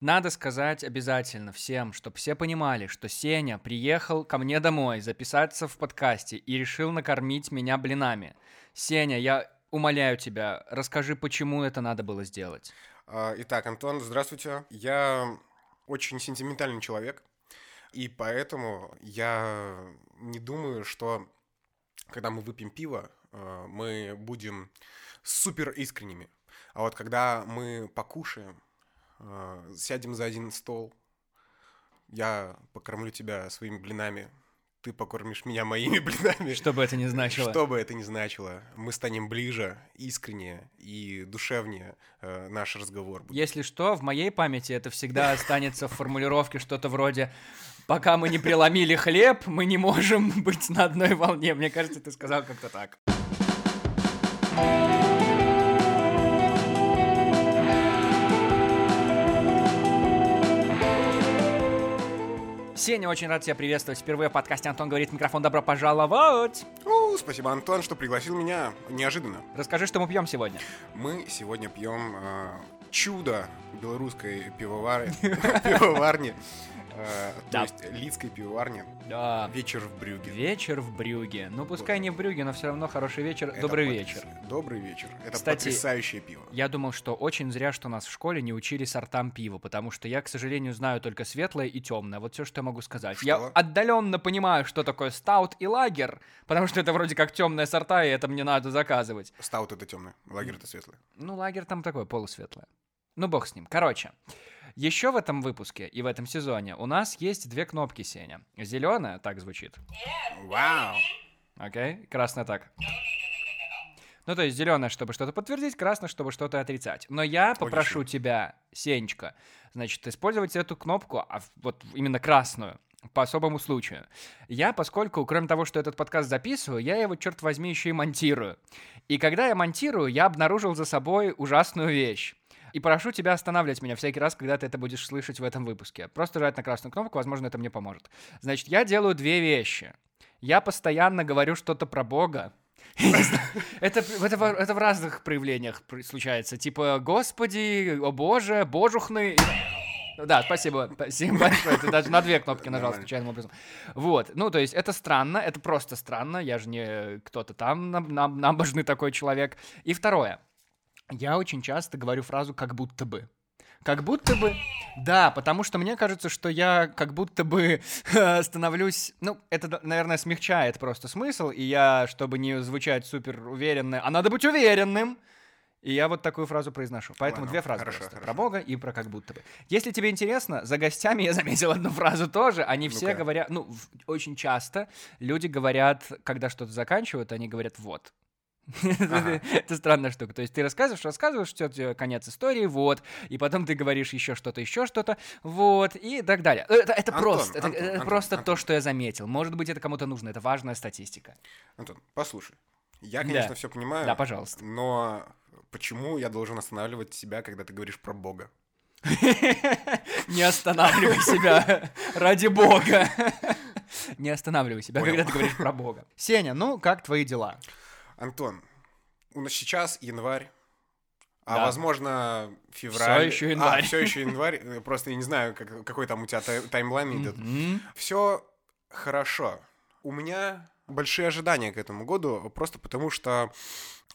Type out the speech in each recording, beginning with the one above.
Надо сказать обязательно всем, чтобы все понимали, что Сеня приехал ко мне домой записаться в подкасте и решил накормить меня блинами. Сеня, я умоляю тебя, расскажи, почему это надо было сделать. А, итак, Антон, здравствуйте. Я очень сентиментальный человек, и поэтому я не думаю, что когда мы выпьем пиво, а, мы будем супер искренними. А вот когда мы покушаем, сядем за один стол, я покормлю тебя своими блинами, ты покормишь меня моими блинами. Что бы это ни значило. Что бы это ни значило. Мы станем ближе, искреннее и душевнее э, наш разговор будет. Если что, в моей памяти это всегда останется в формулировке что-то вроде «пока мы не преломили хлеб, мы не можем быть на одной волне». Мне кажется, ты сказал как-то так. Сеня, очень рад тебя приветствовать. Впервые в подкасте «Антон говорит микрофон». Добро пожаловать! У, спасибо, Антон, что пригласил меня неожиданно. Расскажи, что мы пьем сегодня. Мы сегодня пьем э, чудо белорусской пивовары, пивоварни. Э, то Да. есть Лидской пивоварни. Да. Вечер в Брюге. Вечер в Брюге. Ну, пускай не в Брюге, но все равно хороший вечер. Это Добрый потряс- вечер. Добрый вечер. Это Кстати, потрясающее пиво. Я думал, что очень зря, что нас в школе не учили сортам пива, потому что я, к сожалению, знаю только светлое и темное. Вот все, что я могу сказать. Я Что? отдаленно понимаю, что такое стаут и лагер, потому что это вроде как темные сорта, и это мне надо заказывать. Стаут это темный, лагерь это светлый. Ну, лагерь там такой, полусветлое. Ну, бог с ним. Короче, еще в этом выпуске и в этом сезоне у нас есть две кнопки, Сеня. Зеленая, так звучит. Вау! Окей, красная так. Ну, то есть зеленая, чтобы что-то подтвердить, красная, чтобы что-то отрицать. Но я попрошу Логично. тебя, Сенечка, значит, использовать эту кнопку, а вот именно красную, по особому случаю. Я, поскольку, кроме того, что этот подкаст записываю, я его, черт возьми, еще и монтирую. И когда я монтирую, я обнаружил за собой ужасную вещь. И прошу тебя останавливать меня всякий раз, когда ты это будешь слышать в этом выпуске. Просто жать на красную кнопку, возможно, это мне поможет. Значит, я делаю две вещи. Я постоянно говорю что-то про Бога. Это, это, в- это в разных проявлениях случается. Типа, Господи, о Боже, Божухны. Да, спасибо, спасибо большое. Ты даже на две кнопки нажал случайным образом. Вот, ну, то есть это странно, это просто странно. Я же не кто-то там нам- набожный такой человек. И второе. Я очень часто говорю фразу «как будто бы». Как будто бы... Да, потому что мне кажется, что я как будто бы становлюсь... Ну, это, наверное, смягчает просто смысл, и я, чтобы не звучать супер уверенно, а надо быть уверенным, и я вот такую фразу произношу. Поэтому Ладно, две фразы хорошо, просто. Про хорошо. Бога и про как будто бы. Если тебе интересно, за гостями я заметил одну фразу тоже. Они все Ну-ка. говорят... Ну, в- очень часто люди говорят, когда что-то заканчивают, они говорят «вот». Ага. Это странная штука. То есть ты рассказываешь, рассказываешь, все, тебе конец истории, вот, и потом ты говоришь еще что-то, еще что-то, вот, и так далее. Это, это Антон, просто, это, Антон, это Антон, просто то, что я заметил. Может быть, это кому-то нужно, это важная статистика. Антон, послушай. Я, Да. конечно, все понимаю. Да, пожалуйста. Но почему я должен останавливать себя, когда ты говоришь про Бога? Не останавливай себя ради бога. Не останавливай себя, когда ты говоришь про бога. Сеня, ну как твои дела? Антон, у нас сейчас январь, а Да. возможно февраль. Всё ещё январь. все еще январь. Просто я не знаю, как- какой там у тебя тай- таймлайн идет. Мгм. Все хорошо. У меня большие ожидания к этому году, просто потому что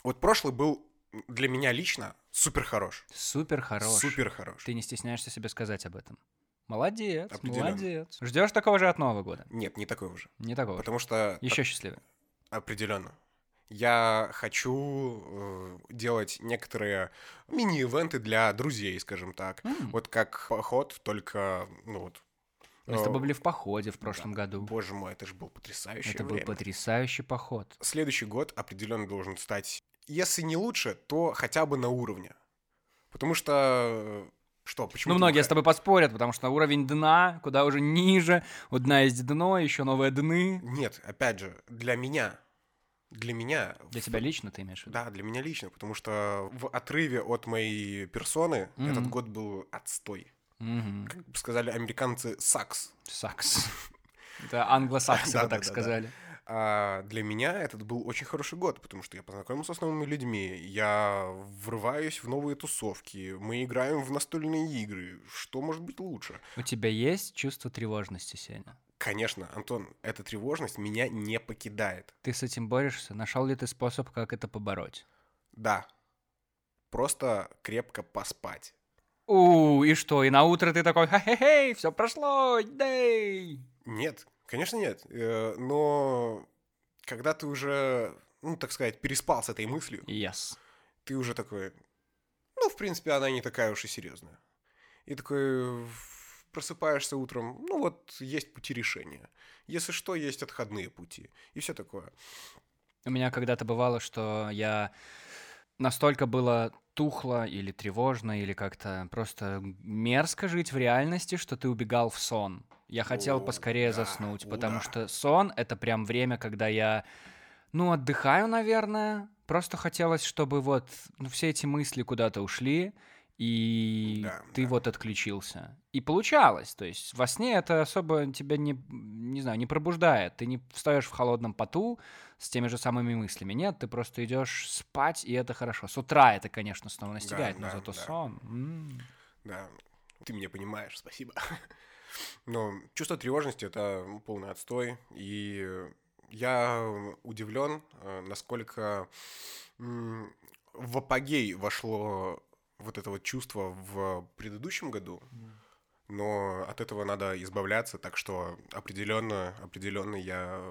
вот прошлый был для меня лично супер хорош. Супер хорош. Супер хорош. Ты не стесняешься себе сказать об этом. Молодец, молодец. Ждешь такого же от Нового года? Нет, не такой уже. Не такого. Потому что Еще счастливее. Определенно. Я хочу э, делать некоторые мини-ивенты для друзей, скажем так. М. Вот как поход, только, ну вот... Мы с э, тобой были в походе в прошлом году. Боже мой, это же был потрясающий Это был время. потрясающий поход. Следующий год определенно должен стать, если не лучше, то хотя бы на уровне. Потому что... э, Что, почему? Ну, многие с тобой поспорят, потому что уровень дна куда уже ниже. У дна есть дно, еще новые дны. Нет, опять же, для меня. Для меня. Для тебя лично ты имеешь в виду? Да, для меня лично, потому что в отрыве от моей персоны Мгм. этот год был отстой. Мгм. Как бы сказали американцы, сакс. Сакс. Это англосаксы Да, так сказали. А для меня этот был очень хороший год, потому что я познакомился с новыми людьми, я врываюсь в новые тусовки, мы играем в настольные игры. Что может быть лучше? У тебя есть чувство тревожности, Сеня? Конечно, Антон, эта тревожность меня не покидает. Ты с этим борешься? Нашел ли ты способ, как это побороть? Да. Просто крепко поспать. У, и что? И на утро ты такой, хе-хе-хей, все прошло, дэй. Нет, конечно нет. Э, Но когда ты уже, ну, так сказать, переспал с этой мыслью, Yes. ты уже такой, ну, в принципе, она не такая уж и серьезная. И такой просыпаешься утром, ну, вот есть пути решения. Если что, есть отходные пути. И все такое. У меня когда-то бывало, что я настолько было тухло или тревожно, или как-то просто мерзко жить в реальности, что ты убегал в сон. Я хотел О, поскорее да, заснуть, потому ура. что сон — это прям время, когда я, ну, отдыхаю, наверное. Просто хотелось, чтобы вот ну, все эти мысли куда-то ушли, и Да, ты да. вот отключился. И получалось. То есть во сне это особо тебя не, не знаю, не пробуждает. Ты не встаешь в холодном поту с теми же самыми мыслями. Нет, ты просто идешь спать, и это хорошо. С утра это, конечно, снова настигает, но да, зато да. сон. м. Да, ты меня понимаешь, спасибо. Но чувство тревожности это ну, полный отстой. И я удивлен, э, насколько в апогей вошло вот это вот чувство в предыдущем году. Но от этого надо избавляться, так что определенно, определенно я,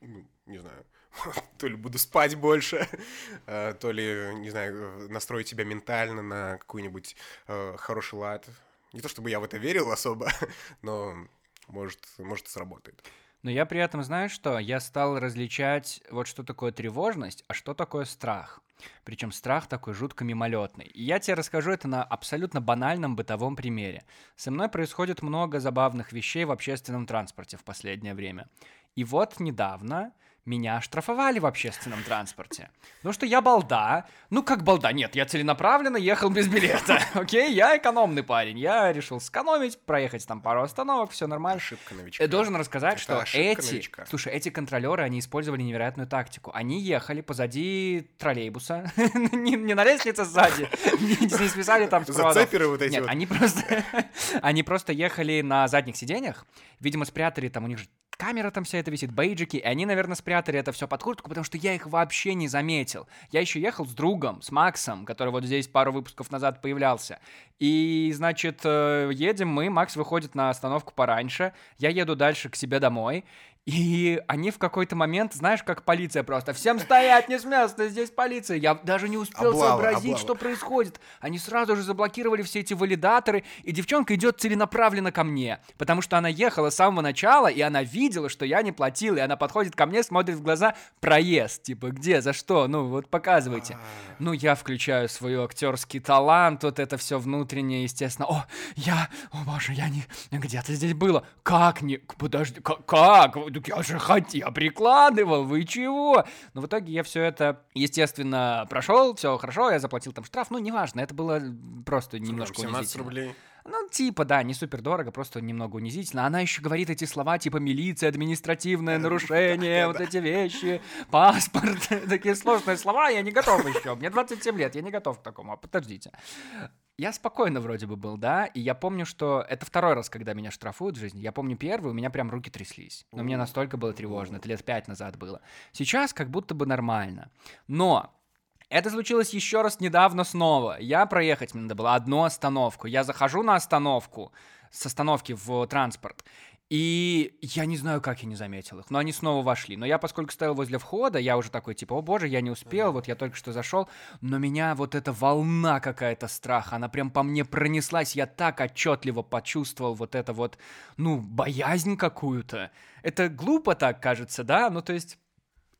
ну, не знаю, то ли буду спать больше, э, то ли, не знаю, настроить себя ментально на какой-нибудь э, хороший лад. Не то чтобы я в это верил особо, но может, может сработает. Но я при этом знаю, что я стал различать вот что такое тревожность, а что такое страх. Причем страх такой жутко мимолетный. И я тебе расскажу это на абсолютно банальном бытовом примере. Со мной происходит много забавных вещей в общественном транспорте в последнее время. И вот недавно меня оштрафовали в общественном транспорте. Потому что я балда. Ну, как балда? Нет, я целенаправленно ехал без билета. Окей, я экономный парень. Я решил сэкономить, проехать там пару остановок, все нормально. Ошибка новичка. Я должен рассказать, Это что эти, новичка. слушай, эти контролеры, они использовали невероятную тактику. Они ехали позади троллейбуса, не, не на лестнице сзади, не, не свисали там с. Зацеперы вот эти Нет, вот. они просто, они просто ехали на задних сиденьях, видимо, спрятали там, у них же камера там вся это висит, бейджики, и они, наверное, спрятали это все под куртку, потому что я их вообще не заметил. Я еще ехал с другом, с Максом, который вот здесь пару выпусков назад появлялся. И, значит, э, едем мы, Макс выходит на остановку пораньше, я еду дальше к себе домой, и они в какой-то момент, знаешь, как полиция просто, всем стоять, не с места, здесь полиция. Я даже не успел Облава, сообразить, облава. что происходит. Они сразу же заблокировали все эти валидаторы, и девчонка идет целенаправленно ко мне, потому что она ехала с самого начала, и она видела, что я не платил, и она подходит ко мне, смотрит в глаза, проезд, типа, где, за что, ну вот показывайте. А, Ну, я включаю свой актерский талант, вот это все внутреннее, естественно. О, я, о боже, я не, где-то здесь было. Как не, подожди, ка- как? Так я же хотел, я прикладывал, вы чего? Но в итоге я все это, естественно, прошел, все хорошо, я заплатил там штраф, ну, неважно, это было просто немножко 17 унизительно. рублей. Ну, типа, да, не супер дорого, просто немного унизительно. Она еще говорит эти слова, типа милиция, административное нарушение, вот эти вещи, паспорт, такие сложные слова, я не готов еще. Мне 27 лет, я не готов к такому. А подождите. Я спокойно вроде бы был, да, и я помню, что это второй раз, когда меня штрафуют в жизни. Я помню первый, у меня прям руки тряслись. Но мне настолько было тревожно, это лет пять назад было. Сейчас как будто бы нормально. Но это случилось еще раз недавно снова. Я проехать мне надо было одну остановку. Я захожу на остановку, с остановки в транспорт. И я не знаю, как я не заметил их, но они снова вошли. Но я, поскольку стоял возле входа, я уже такой, типа, о боже, я не успел, вот я только что зашел. Но меня вот эта волна какая-то страха, она прям по мне пронеслась. Я так отчетливо почувствовал вот это вот, ну, боязнь какую-то. Это глупо так кажется, да? Ну, то есть...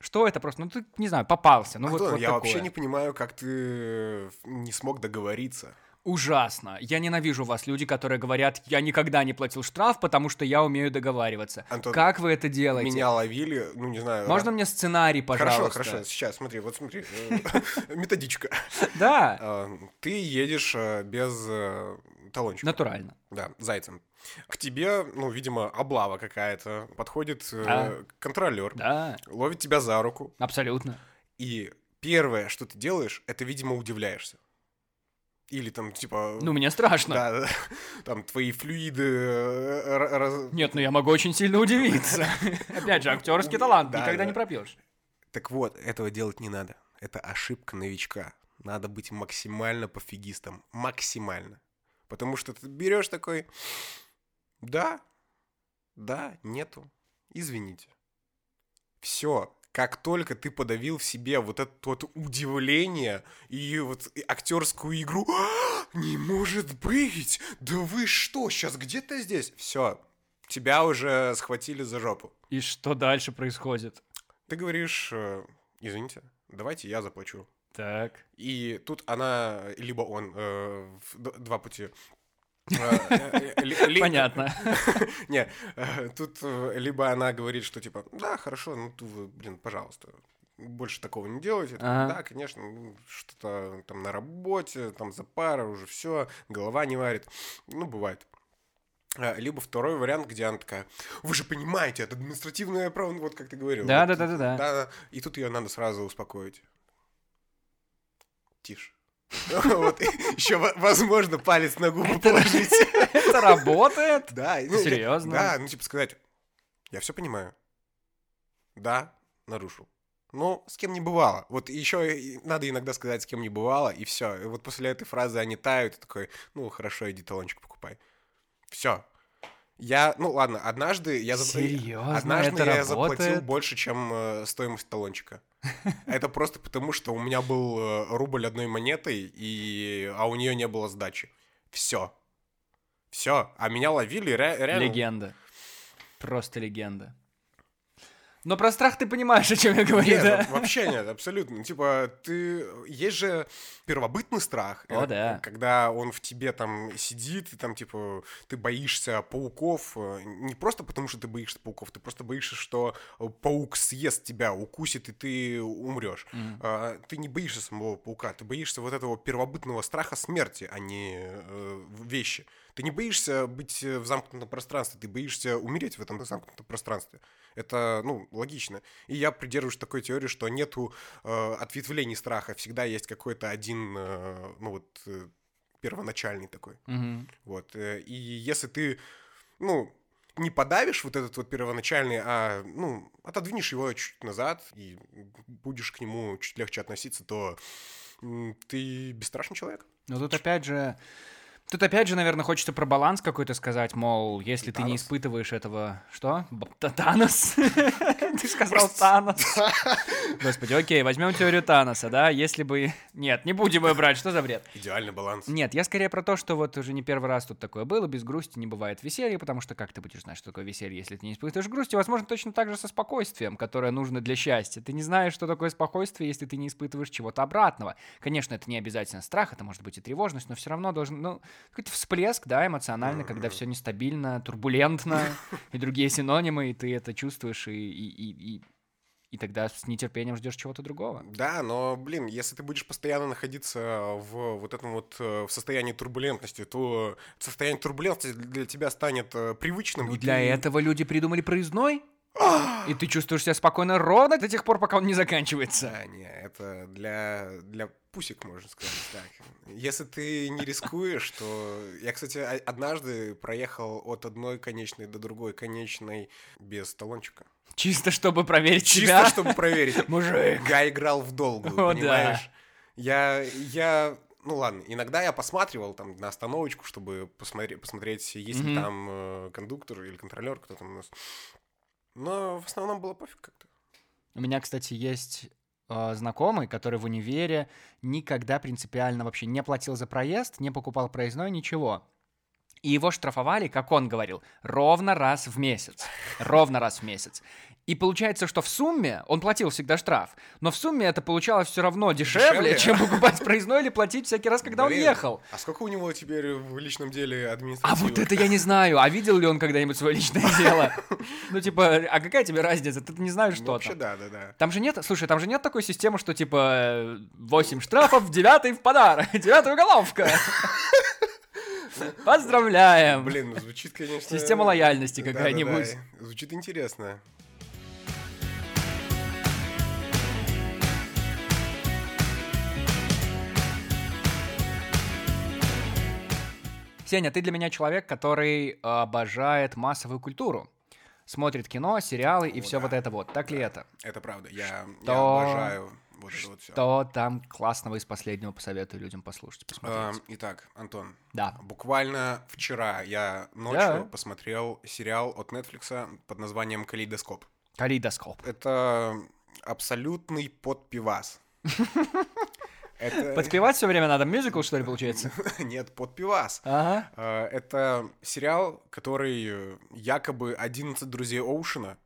Что это просто? Ну, ты, не знаю, попался. Ну, вот, Антон, вот я вообще такое. не понимаю, как ты не смог договориться. Ужасно. Я ненавижу вас, люди, которые говорят, я никогда не платил штраф, потому что я умею договариваться. Антон, как вы это делаете? Меня ловили, ну не знаю. Можно мне сценарий, пожалуйста? Хорошо, хорошо. Сейчас, смотри, вот смотри. э, Методичка. Да. А, Ты едешь э, без э, талончик. Натурально. Да, зайцем. К тебе, ну, видимо, облава какая-то. Подходит э, А. контролер, Да, ловит тебя за руку. абсолютно. И первое, что ты делаешь, это, видимо, удивляешься. Или там, типа... Ну, мне страшно. да, там твои флюиды... э, ра- раз- Нет, ну я могу очень сильно удивиться. Опять же, актерский талант Да, никогда да. не пропьешь. Так вот, этого делать не надо. Это ошибка новичка. Надо быть максимально пофигистом. Максимально. Потому что ты берешь такой... Да, да, нету. Извините. Все. Как только ты подавил в себе вот это вот удивление и вот актерскую игру, «А, не может быть! Да вы что, сейчас где-то здесь? Все, тебя уже схватили за жопу. И что дальше происходит? Ты говоришь, э, извините, давайте я заплачу. Так. И тут она, либо он, э, два пути. Э, э, ли- Понятно. Не, э, тут э, либо она говорит, что типа, да, хорошо, ну, блин, пожалуйста, больше такого не делайте. Ага. Да, конечно, ну, что-то там на работе, там за пара уже все, голова не варит. Ну, бывает. Либо второй вариант, где она такая, вы же понимаете, это административное право, ну, вот как ты говорил. Да, Вот да, да, да. да, и тут ее надо сразу успокоить. Тише. Вот, еще, возможно, палец на губу положить. Это работает? Да, ну, Серьезно? Да, ну типа сказать, я все понимаю. Да, нарушил. Но с кем не бывало. Вот еще надо иногда сказать, с кем не бывало, и все. И вот после этой фразы они тают, и такой, ну хорошо, иди талончик покупай. Все. Я, ну ладно, однажды я... зап- Серьезно, Однажды я заплатил работает? больше, чем э, стоимость талончика. Это просто потому, что у меня был э, рубль одной монетой, и... а у нее не было сдачи. Все. Все. А меня ловили ре- реально. Легенда. Просто легенда. Но про страх ты понимаешь, о чем я говорю, Нет, да? во- вообще нет, абсолютно. Типа, ты... Есть же первобытный страх. О, э, да. Когда он в тебе там сидит, и там, типа, ты боишься пауков. э, Не просто потому, что ты боишься пауков, ты просто боишься, что паук съест тебя, укусит, и ты умрешь. Мгм. А, Ты не боишься самого паука, ты боишься вот этого первобытного страха смерти, а не э, вещи. Ты не боишься быть э, в замкнутом пространстве, ты боишься умереть в этом замкнутом пространстве. Это, ну, логично. И я придерживаюсь такой теории, что нету э, ответвлений страха, всегда есть какой-то один, э, ну вот, э, первоначальный такой. Мгм. Вот. э, И если ты, ну, не подавишь вот этот вот первоначальный, а, ну, отодвинешь его чуть назад и будешь к нему чуть легче относиться, то ты бесстрашный человек. Но тут опять же... Тут опять же, наверное, хочется про баланс какой-то сказать, мол, если ты не Танос. испытываешь этого... Что? Танос? Ты сказал Танос. Господи, окей, возьмем теорию Таноса, да? Если бы... Нет, не будем ее брать, что за бред? Идеальный баланс. Нет, я скорее про то, что вот уже не первый раз тут такое было, без грусти не бывает веселья, потому что как ты будешь знать, что такое веселье, если ты не испытываешь грусти? Возможно, точно так же со спокойствием, которое нужно для счастья. Ты не знаешь, что такое спокойствие, если ты не испытываешь чего-то обратного. Конечно, это не обязательно страх, это может быть и тревожность, но все равно должен, ну, какой-то всплеск, да, эмоциональный, когда все нестабильно, турбулентно и другие синонимы, и ты это чувствуешь, и, и, и, и, тогда с нетерпением ждешь чего-то другого. Да, но, блин, если ты будешь постоянно находиться в вот этом вот э, в состоянии турбулентности, то состояние турбулентности для тебя станет э, привычным. Ну, и для ты- этого люди придумали проездной. И ты чувствуешь себя спокойно ровно до тех пор, пока он не заканчивается. Да, не, это для, для пусик, можно сказать так. Если ты не рискуешь, то... Я, кстати, однажды проехал от одной конечной до другой конечной без талончика. Чисто чтобы проверить Чисто, себя. чтобы проверить. Мужик. Я играл в долгую, О, да. понимаешь? Я, я, ну ладно, иногда я посматривал там на остановочку, чтобы посмотреть, посмотреть есть ли Мгм. там э, кондуктор или контролер, кто там у нас. Но в основном было пофиг как-то. У меня, кстати, есть э, знакомый, который в универе никогда принципиально вообще не платил за проезд, не покупал проездной, ничего. И его штрафовали, как он говорил, ровно раз в месяц. Ровно раз в месяц. И получается, что в сумме он платил всегда штраф, но в сумме это получалось все равно дешевле, Дешевле? чем покупать проездной или платить всякий раз, когда он Блин, ехал. А сколько у него теперь в личном деле А администрации? вот это я не знаю. А видел ли он когда-нибудь свое личное дело? Ну, типа, а какая тебе разница? Ты не знаешь, Ну, что Вообще, там. да, да, да. Там же нет, слушай, там же нет такой системы, что типа 8 штрафов, 9 в подарок, 9 уголовка. Поздравляем! Блин, ну звучит, конечно... Система лояльности какая-нибудь. Звучит интересно. Сеня, ты для меня человек, который обожает массовую культуру. Смотрит кино, сериалы и О, все да. вот это вот. Так ли это? Это правда. Я, я Что- обожаю вот это вот все. Что там классного из последнего посоветую людям послушать, посмотреть? итак, Антон, Да. буквально вчера я ночью Да. посмотрел сериал от Netflix под названием «Калейдоскоп». Калейдоскоп. Это абсолютный подпивас. Это... Подпевать все время надо, мюзикл, что ли, получается? Нет, подпивас. Ага. А, Это сериал, который э, якобы 11 друзей Оушена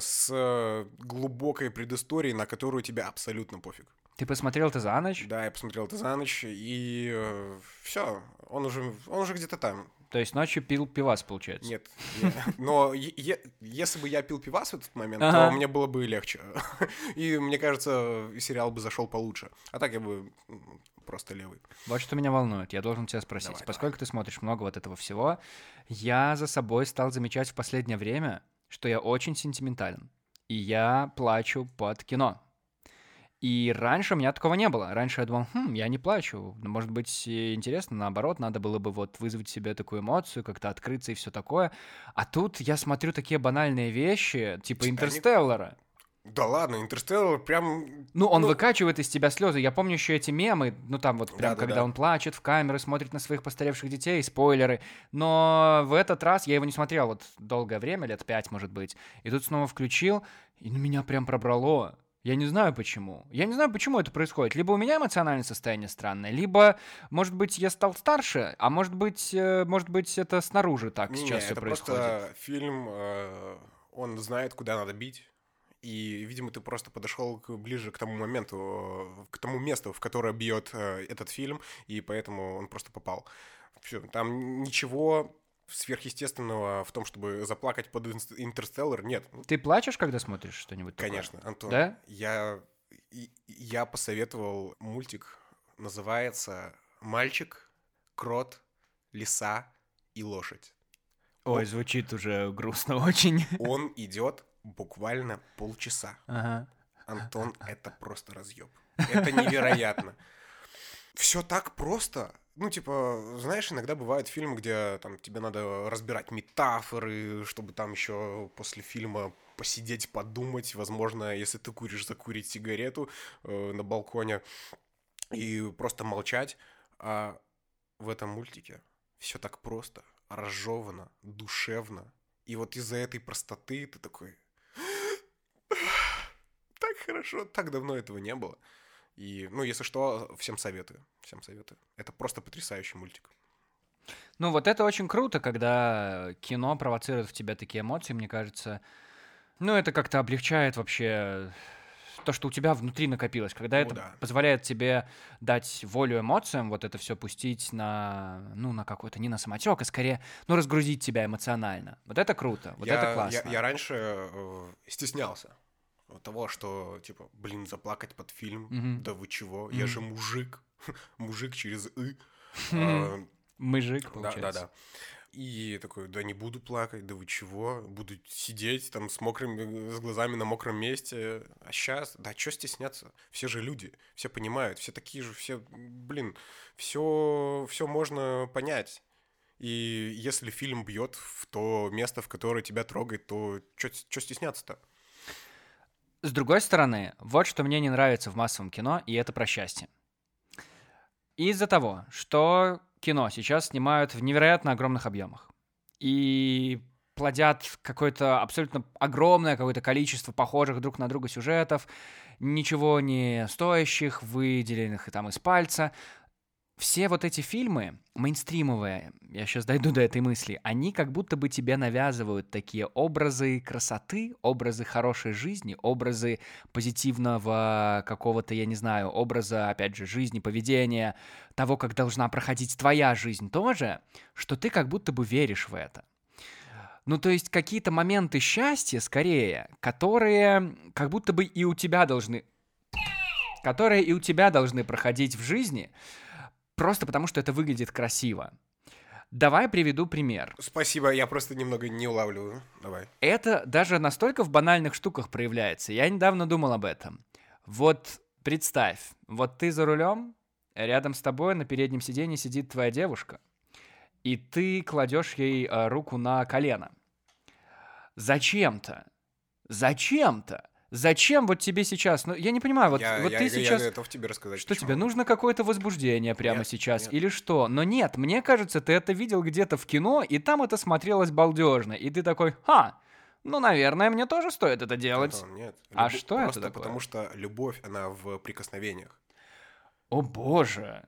с глубокой предысторией, на которую тебе абсолютно пофиг. Ты посмотрел это за ночь? Да, я посмотрел это за ночь, и все, он уже, он уже где-то там. То есть ночью пил пивас, получается? Нет, не- но если бы я пил пивас в этот момент, Ага. то мне было бы легче. И мне кажется, сериал бы зашел получше. А так я бы просто левый. Вот что меня волнует. Я должен тебя спросить. Давай, Поскольку ты смотришь много вот этого всего, я за собой стал замечать в последнее время, что я очень сентиментален. И я плачу под кино. И раньше у меня такого не было. Раньше я думал, хм, я не плачу. Может быть, и интересно, наоборот, надо было бы вот вызвать себе такую эмоцию, как-то открыться и все такое. А тут я смотрю такие банальные вещи, типа «Титаник»? Интерстеллара. Да ладно, Интерстеллар прям... Ну, он Ну- выкачивает из тебя слезы. Я помню еще эти мемы, ну там вот прям, Да-да-да. когда он плачет в камеру, смотрит на своих постаревших детей, спойлеры. Но в этот раз я его не смотрел вот долгое время, лет пять, может быть. И тут снова включил, и на меня прям пробрало. Я не знаю почему. Я не знаю, почему это происходит. Либо у меня эмоциональное состояние странное, либо, может быть, я стал старше, а может быть, э, может быть, это снаружи так Не-не, сейчас все это происходит. просто фильм, э, он знает, куда надо бить. И, видимо, ты просто подошел к- ближе к тому моменту, э, к тому месту, в которое бьет э, этот фильм, и поэтому он просто попал. Все, там ничего сверхъестественного в том, чтобы заплакать под «Инс- Интерстеллар, нет. Ты плачешь, когда смотришь что-нибудь такое? Конечно, Антон. Да? Я, я посоветовал мультик, называется «Мальчик, крот, лиса и лошадь». Ой, звучит уже грустно очень. Он идет буквально полчаса. Ага. Антон, это просто разъеб. Это невероятно. Все так просто. Ну, типа, знаешь, иногда бывают фильмы, где там тебе надо разбирать метафоры, чтобы там еще после фильма посидеть, подумать. Возможно, если ты куришь, закурить сигарету э, на балконе и просто молчать. А в этом мультике все так просто, разжевано, душевно. И вот из-за этой простоты ты такой... Хорошо, так давно этого не было. И, ну, если что, всем советую. Всем советую. Это просто потрясающий мультик. Ну, вот это очень круто, когда кино провоцирует в тебя такие эмоции, мне кажется. Ну, это как-то облегчает вообще то, что у тебя внутри накопилось. Когда О, это да. позволяет тебе дать волю эмоциям, вот это все пустить на, ну, на какой-то, не на самотек, а скорее, ну, разгрузить тебя эмоционально. Вот это круто, вот я, это я- классно. Я, раньше э, стеснялся того, что, типа, блин, заплакать под фильм, Мгм. да вы чего, я Мгм. же мужик, мужик через «ы». Мгм. А, Мыжик, Да, получается. да, да. И такой, да не буду плакать, да вы чего, буду сидеть там с мокрыми, с глазами на мокром месте. А сейчас, да что стесняться? Все же люди, все понимают, все такие же, все, блин, все, все можно понять. И если фильм бьет в то место, в которое тебя трогает, то что стесняться-то? С другой стороны, вот что мне не нравится в массовом кино, и это про счастье. Из-за того, что кино сейчас снимают в невероятно огромных объемах и плодят какое-то абсолютно огромное какое-то количество похожих друг на друга сюжетов, ничего не стоящих, выделенных и там из пальца. Все вот эти фильмы, мейнстримовые, я сейчас дойду до этой мысли, они как будто бы тебе навязывают такие образы красоты, образы хорошей жизни, образы позитивного какого-то, я не знаю, образа, опять же, жизни, поведения, того, как должна проходить твоя жизнь тоже, что ты как будто бы веришь в это. Ну, то есть какие-то моменты счастья, скорее, которые как будто бы и у тебя должны... Которые и у тебя должны проходить в жизни, просто потому что это выглядит красиво. Давай приведу пример. Спасибо, я просто немного не улавливаю. Давай. Это даже настолько в банальных штуках проявляется. Я недавно думал об этом. Вот представь, вот ты за рулем, рядом с тобой на переднем сиденье сидит твоя девушка, и ты кладешь ей э, руку на колено. Зачем-то, зачем-то Зачем вот тебе сейчас? Ну, я не понимаю, вот, я, вот я, ты я сейчас... готов тебе рассказать, Что почему. тебе, нужно какое-то возбуждение прямо Нет, сейчас нет. или что? Но нет, мне кажется, ты это видел где-то в кино, и там это смотрелось балдежно. И ты такой, ха, ну, наверное, мне тоже стоит это делать. Антон, нет. А Любо- что это Просто такое? потому что любовь, она в прикосновениях. О боже.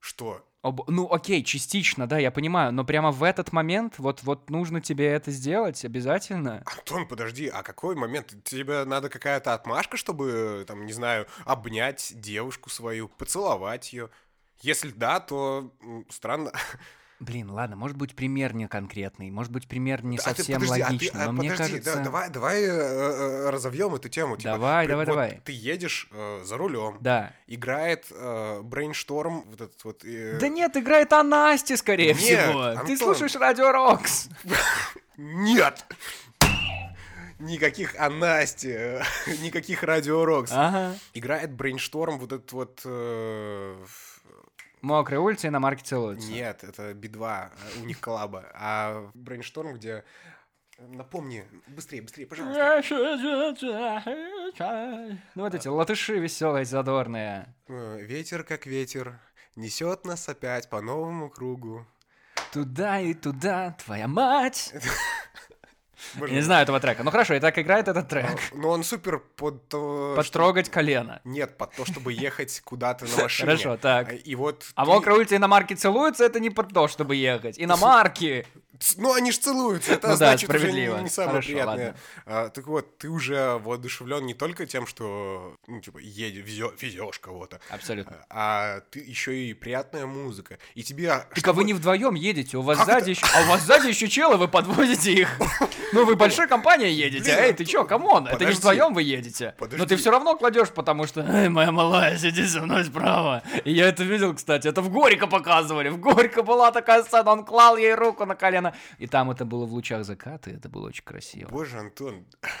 Что? Ну, окей, частично, да, я понимаю, но прямо в этот момент вот, вот нужно тебе это сделать обязательно. Антон, подожди, а какой момент? Тебе надо какая-то отмашка, чтобы, там, не знаю, обнять девушку свою, поцеловать ее? Если да, то странно. Блин, ладно, может быть, пример не конкретный, может быть, пример не А ты совсем подожди, а ты- логичный, а но мне подожди, да, кажется... давай, давай э, э, разовьем эту тему. типа, Давай, при- давай, вот давай. Ты едешь э, за рулем, Да. играет э, Brainstorm, вот этот вот. э, Да нет, играет о Насте, скорее Нет, всего. Ты Антон. слушаешь Радио Roks. Нет! Никаких о Насте, никаких радио Roks. Ага. Играет Brainstorm, вот этот вот. э, Мокрые улицы иномарки целуются. Нет, это Би-2, у них коллаба. А Brainstorm, где... Напомни, быстрее, быстрее, пожалуйста. Ну вот эти латыши веселые, задорные. Э, Ветер как ветер, несет нас опять по новому кругу. Туда и туда, твоя мать. Боже Я не знаю этого трека. Ну хорошо, и так играет этот трек. Но он супер под то, что- Потрогать колено. Нет, под то, чтобы ехать куда-то на машине. Хорошо, так. И вот... А ты- мокрые улицы иномарки целуются, это не про то, чтобы ехать. Иномарки. Ц- Ну, они ж целуются, это Ну да, значит уже справедливо. не, не самое Хорошо, приятное. ладно. А, так вот, ты уже воодушевлен не только тем, что, ну, типа, едешь, везешь кого-то, Абсолютно. а ты еще и приятная музыка. И тебе... Так а вы не вдвоем едете, у вас Как сзади еще... А у вас сзади еще челы, вы подвозите их. Ну вы большой компанией едете. Эй, ты чё, come on, это не вдвоем вы едете. Но ты все равно кладешь, потому что... Эй, моя малая, сиди со мной справа. И я это видел, кстати, это в Горько показывали. В Горько была такая сцена, он клал ей руку на колено. И там это было в лучах заката, и это было очень красиво. Боже, Антон,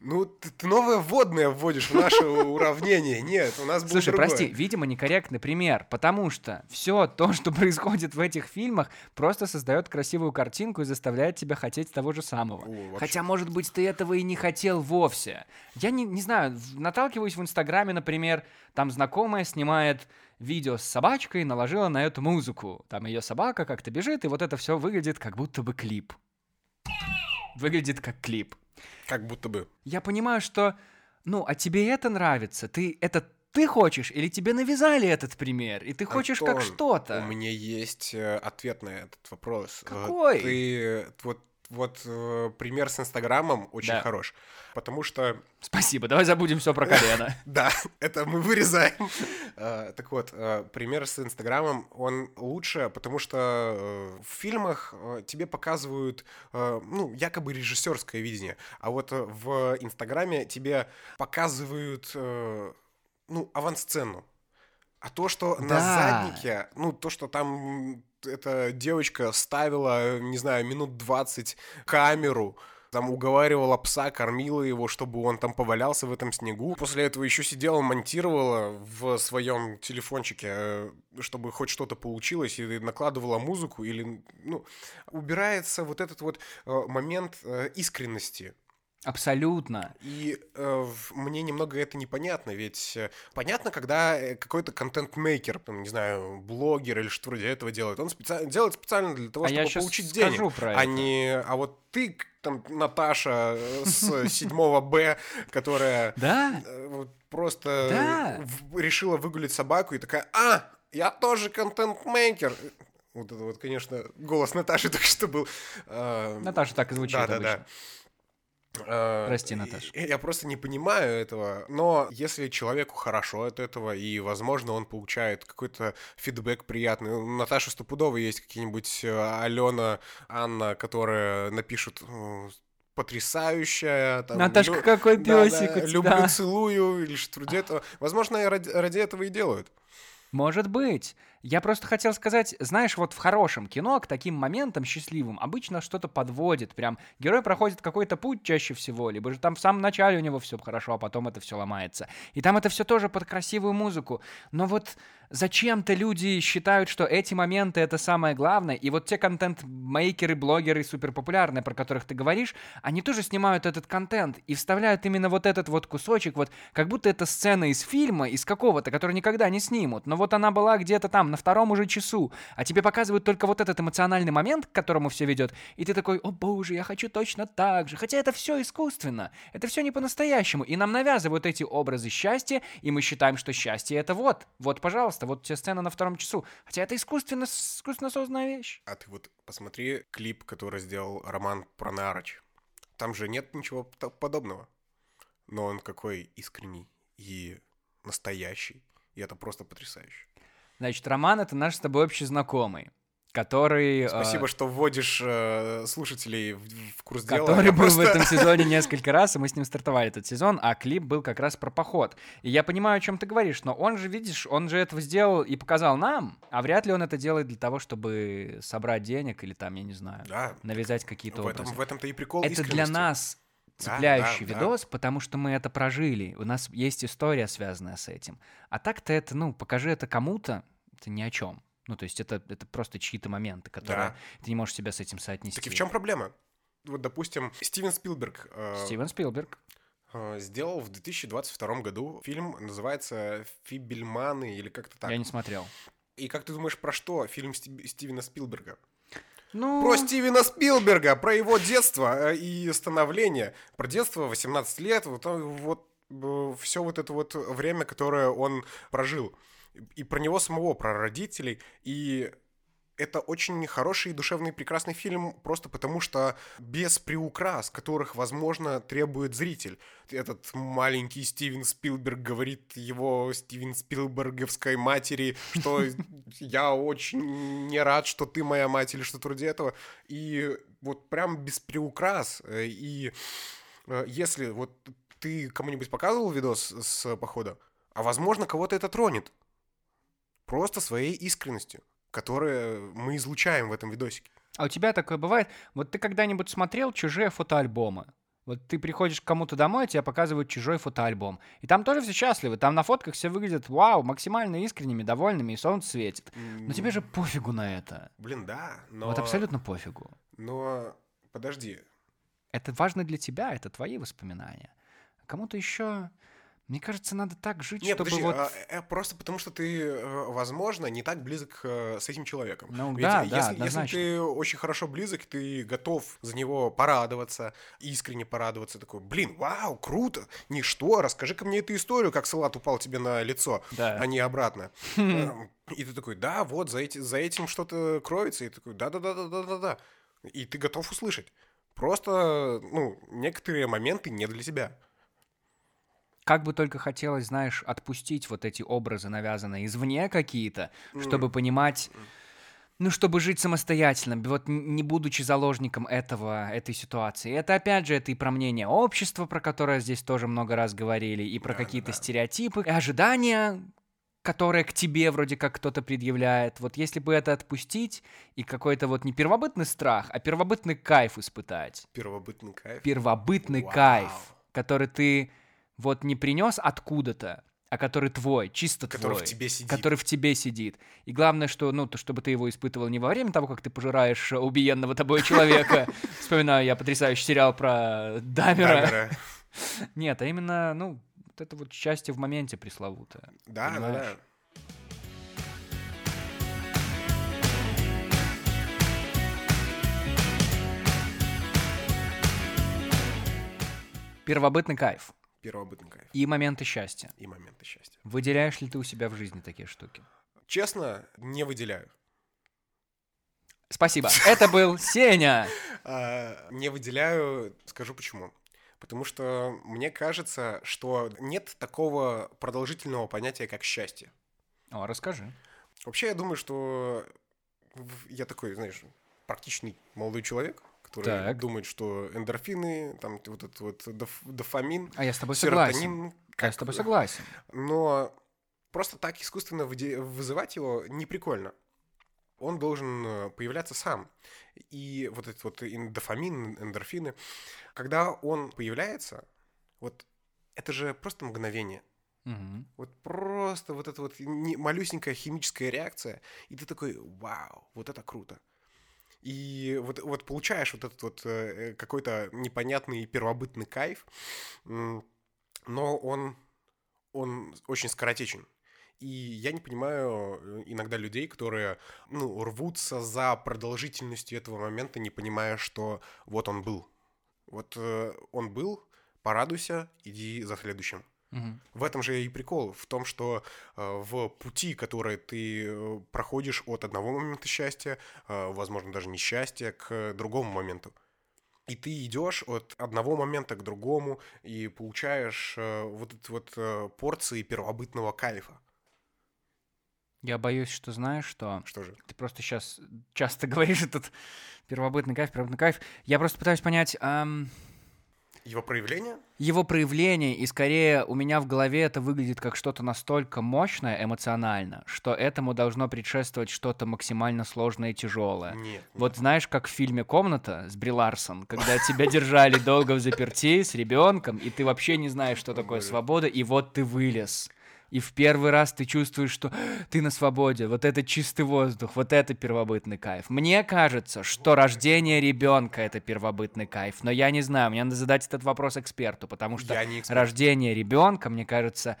ну, ты, ты новое вводное вводишь в наше уравнение. Нет, у нас было Слушай, другое. прости, видимо, некорректный пример, потому что все то, что происходит в этих фильмах, просто создает красивую картинку и заставляет тебя хотеть того же самого. О, вообще. Хотя, может быть, ты этого и не хотел вовсе. Я не, не знаю, наталкиваюсь в Инстаграме, например, там знакомая снимает видео с собачкой, наложила на эту музыку. Там ее собака как-то бежит, и вот это все выглядит как будто бы клип. Выглядит как клип. Как будто бы. Я понимаю, что, ну, а тебе это нравится? Ты это ты хочешь или тебе навязали этот пример, и ты хочешь как Антон, что-то? У меня есть э, ответ на этот вопрос. Какой? Ты вот вот э, пример с Инстаграмом очень Да. хорош, потому что Спасибо, давай забудем все про колено. да, это мы вырезаем. Э, Так вот, э, пример с Инстаграмом, он лучше, потому что э, в фильмах тебе показывают, ну, якобы режиссерское видение, а вот в Инстаграме тебе показывают, ну, авансцену. А то, что на заднике, ну, то, что там эта девочка ставила, не знаю, минут 20 камеру, там уговаривала пса, кормила его, чтобы он там повалялся в этом снегу. После этого еще сидела, монтировала в своем телефончике, э, чтобы хоть что-то получилось, и накладывала музыку, или, ну, убирается вот этот вот э, момент э, искренности. Абсолютно. И э, мне немного это непонятно, ведь э, понятно, когда э, какой-то контент-мейкер, не знаю, блогер или что вроде этого делает, он специально делает специально для того, А я чтобы щас получить скажу денег, про а это. не, а вот ты, там, Наташа э, с 7 Б, которая просто решила выгулить собаку и такая, а, я тоже контент-мейкер. Вот это вот, конечно, голос Наташи только что был. Наташа так и звучит да, да, да. Э, Прости, и- Наташ. и Я просто не понимаю этого. Но если человеку хорошо от этого, и, возможно, он получает какой-то фидбэк приятный. У Наташи стопудово есть какие-нибудь э, Алена, Анна, которые напишут э, потрясающая. Там, Наташка, лю- какой да, песик да, у Люблю, тебя. целую, или что вроде этого. Возможно, ради, ради этого и делают. Может быть. Я просто хотел сказать, знаешь, вот в хорошем кино к таким моментам счастливым обычно что-то подводит. Прям герой проходит какой-то путь чаще всего, либо же там в самом начале у него все хорошо, а потом это все ломается. И там это все тоже под красивую музыку. Но вот зачем-то люди считают, что эти моменты это самое главное, и вот те контент-мейкеры, блогеры суперпопулярные, про которых ты говоришь, они тоже снимают этот контент и вставляют именно вот этот вот кусочек, вот как будто это сцена из фильма, из какого-то, который никогда не снимут, но вот она была где-то там, на втором уже часу, а тебе показывают только вот этот эмоциональный момент, к которому все ведет, и ты такой, о боже, я хочу точно так же, хотя это все искусственно, это все не по-настоящему, и нам навязывают эти образы счастья, и мы считаем, что счастье это вот, вот, пожалуйста, вот тебе сцена на втором часу. Хотя это искусственно, искусственно созданная вещь. А ты вот посмотри клип, который сделал Роман Пронарыч. Там же нет ничего подобного. Но он какой искренний и настоящий. И это просто потрясающе. Значит, Роман — это наш с тобой общий знакомый который... Спасибо, э, что вводишь э, слушателей в, в курс дела. Который был просто... в этом сезоне несколько раз, и мы с ним стартовали этот сезон, а клип был как раз про поход. И я понимаю, о чем ты говоришь, но он же, видишь, он же этого сделал и показал нам, а вряд ли он это делает для того, чтобы собрать денег или там, я не знаю, да, навязать какие-то в образы. Этом, в этом-то и прикол Это для нас цепляющий да, да, видос, да. потому что мы это прожили. У нас есть история, связанная с этим. А так-то это, ну, покажи это кому-то, это ни о чем. Ну, то есть это, это просто чьи-то моменты, которые да. ты не можешь себя с этим соотнести. Так и в чем проблема? Вот, допустим, Стивен Спилберг. Э, Стивен Спилберг. Э, сделал в 2022 году фильм, называется «Фибельманы» или как-то так. Я не смотрел. И как ты думаешь, про что фильм Стивена Спилберга? Ну... Про Стивена Спилберга, про его детство э, и становление. Про детство 18 лет, вот, э, вот э, все вот это вот время, которое он прожил и про него самого, про родителей, и это очень хороший и душевный прекрасный фильм, просто потому что без приукрас, которых, возможно, требует зритель. Этот маленький Стивен Спилберг говорит его Стивен Спилберговской матери, что я очень не рад, что ты моя мать или что-то вроде этого. И вот прям без приукрас. И э, если вот ты кому-нибудь показывал видос с похода, а возможно, кого-то это тронет. Просто своей искренностью, которую мы излучаем в этом видосике. А у тебя такое бывает? Вот ты когда-нибудь смотрел чужие фотоальбомы? Вот ты приходишь к кому-то домой, тебе показывают чужой фотоальбом. И там тоже все счастливы. Там на фотках все выглядят, вау, максимально искренними, довольными, и солнце светит. Но тебе же пофигу на это. Блин, да, но... Вот абсолютно пофигу. Но подожди. Это важно для тебя, это твои воспоминания. Кому-то еще... Мне кажется, надо так жить, Нет, чтобы подожди, вот... А, а, просто потому что ты, э, возможно, не так близок э, с этим человеком. Ну Ведь да, если, да, если ты очень хорошо близок, ты готов за него порадоваться, искренне порадоваться, такой, блин, вау, круто, ничто, расскажи-ка мне эту историю, как салат упал тебе на лицо, да. а не обратно. Эм, и ты такой, да, вот, за, эти, за этим что-то кроется, и ты такой, да-да-да-да-да-да. И ты готов услышать. Просто, ну, некоторые моменты не для тебя как бы только хотелось, знаешь, отпустить вот эти образы, навязанные извне какие-то, чтобы понимать, ну, чтобы жить самостоятельно, вот не будучи заложником этого, этой ситуации. Это, опять же, это и про мнение общества, про которое здесь тоже много раз говорили, и про да, какие-то да. стереотипы, и ожидания, которые к тебе вроде как кто-то предъявляет. Вот если бы это отпустить и какой-то вот не первобытный страх, а первобытный кайф испытать. Первобытный кайф? Первобытный Вау. кайф, который ты вот не принес откуда-то, а который твой, чисто который твой. в тебе сидит. Который в тебе сидит. И главное, что, ну, то, чтобы ты его испытывал не во время того, как ты пожираешь убиенного тобой человека. Вспоминаю я потрясающий сериал про Дамера. Нет, а именно, ну, вот это вот счастье в моменте пресловутое. Да, да, да. Первобытный кайф первобытный кайф. И моменты счастья. И моменты счастья. Выделяешь ли ты у себя в жизни такие штуки? Честно, не выделяю. Спасибо. Это был Сеня. А, не выделяю, скажу почему. Потому что мне кажется, что нет такого продолжительного понятия, как счастье. О, расскажи. Вообще, я думаю, что я такой, знаешь, практичный молодой человек, который так. думает, что эндорфины, там вот этот вот доф, дофамин, а я с тобой согласен. А я с тобой согласен. Но просто так искусственно вызывать его не прикольно. Он должен э, появляться сам. И вот этот вот ин- дофамин, эндорфины, когда он появляется, вот это же просто мгновение. Мгм. Вот просто вот эта вот малюсенькая химическая реакция, и ты такой, вау, вот это круто. И вот, вот получаешь вот этот вот э, какой-то непонятный первобытный кайф, но он, он очень скоротечен. И я не понимаю э, иногда людей, которые ну, рвутся за продолжительностью этого момента, не понимая, что вот он был. Вот э, он был, порадуйся, иди за следующим. Мгм. В этом же и прикол, в том, что э, в пути, который ты э, проходишь от одного момента счастья, э, возможно, даже несчастья, к другому моменту. И ты идешь от одного момента к другому и получаешь э, вот эти вот э, порции первобытного кайфа. Я боюсь, что знаешь, что Что же? ты просто сейчас часто говоришь этот первобытный кайф, первобытный кайф. Я просто пытаюсь понять ам, Его проявление? его проявление, и скорее у меня в голове это выглядит как что-то настолько мощное эмоционально, что этому должно предшествовать что-то максимально сложное и тяжелое. Нет. Вот знаешь, как в фильме «Комната» с Бри Ларсон, когда тебя держали долго в заперти с ребенком, и ты вообще не знаешь, что такое свобода, и вот ты вылез. И в первый раз ты чувствуешь, что ты на свободе, вот это чистый воздух, вот это первобытный кайф. Мне кажется, что рождение ребенка это первобытный кайф, но я не знаю, мне надо задать этот вопрос эксперту, потому что рождение ребенка, мне кажется,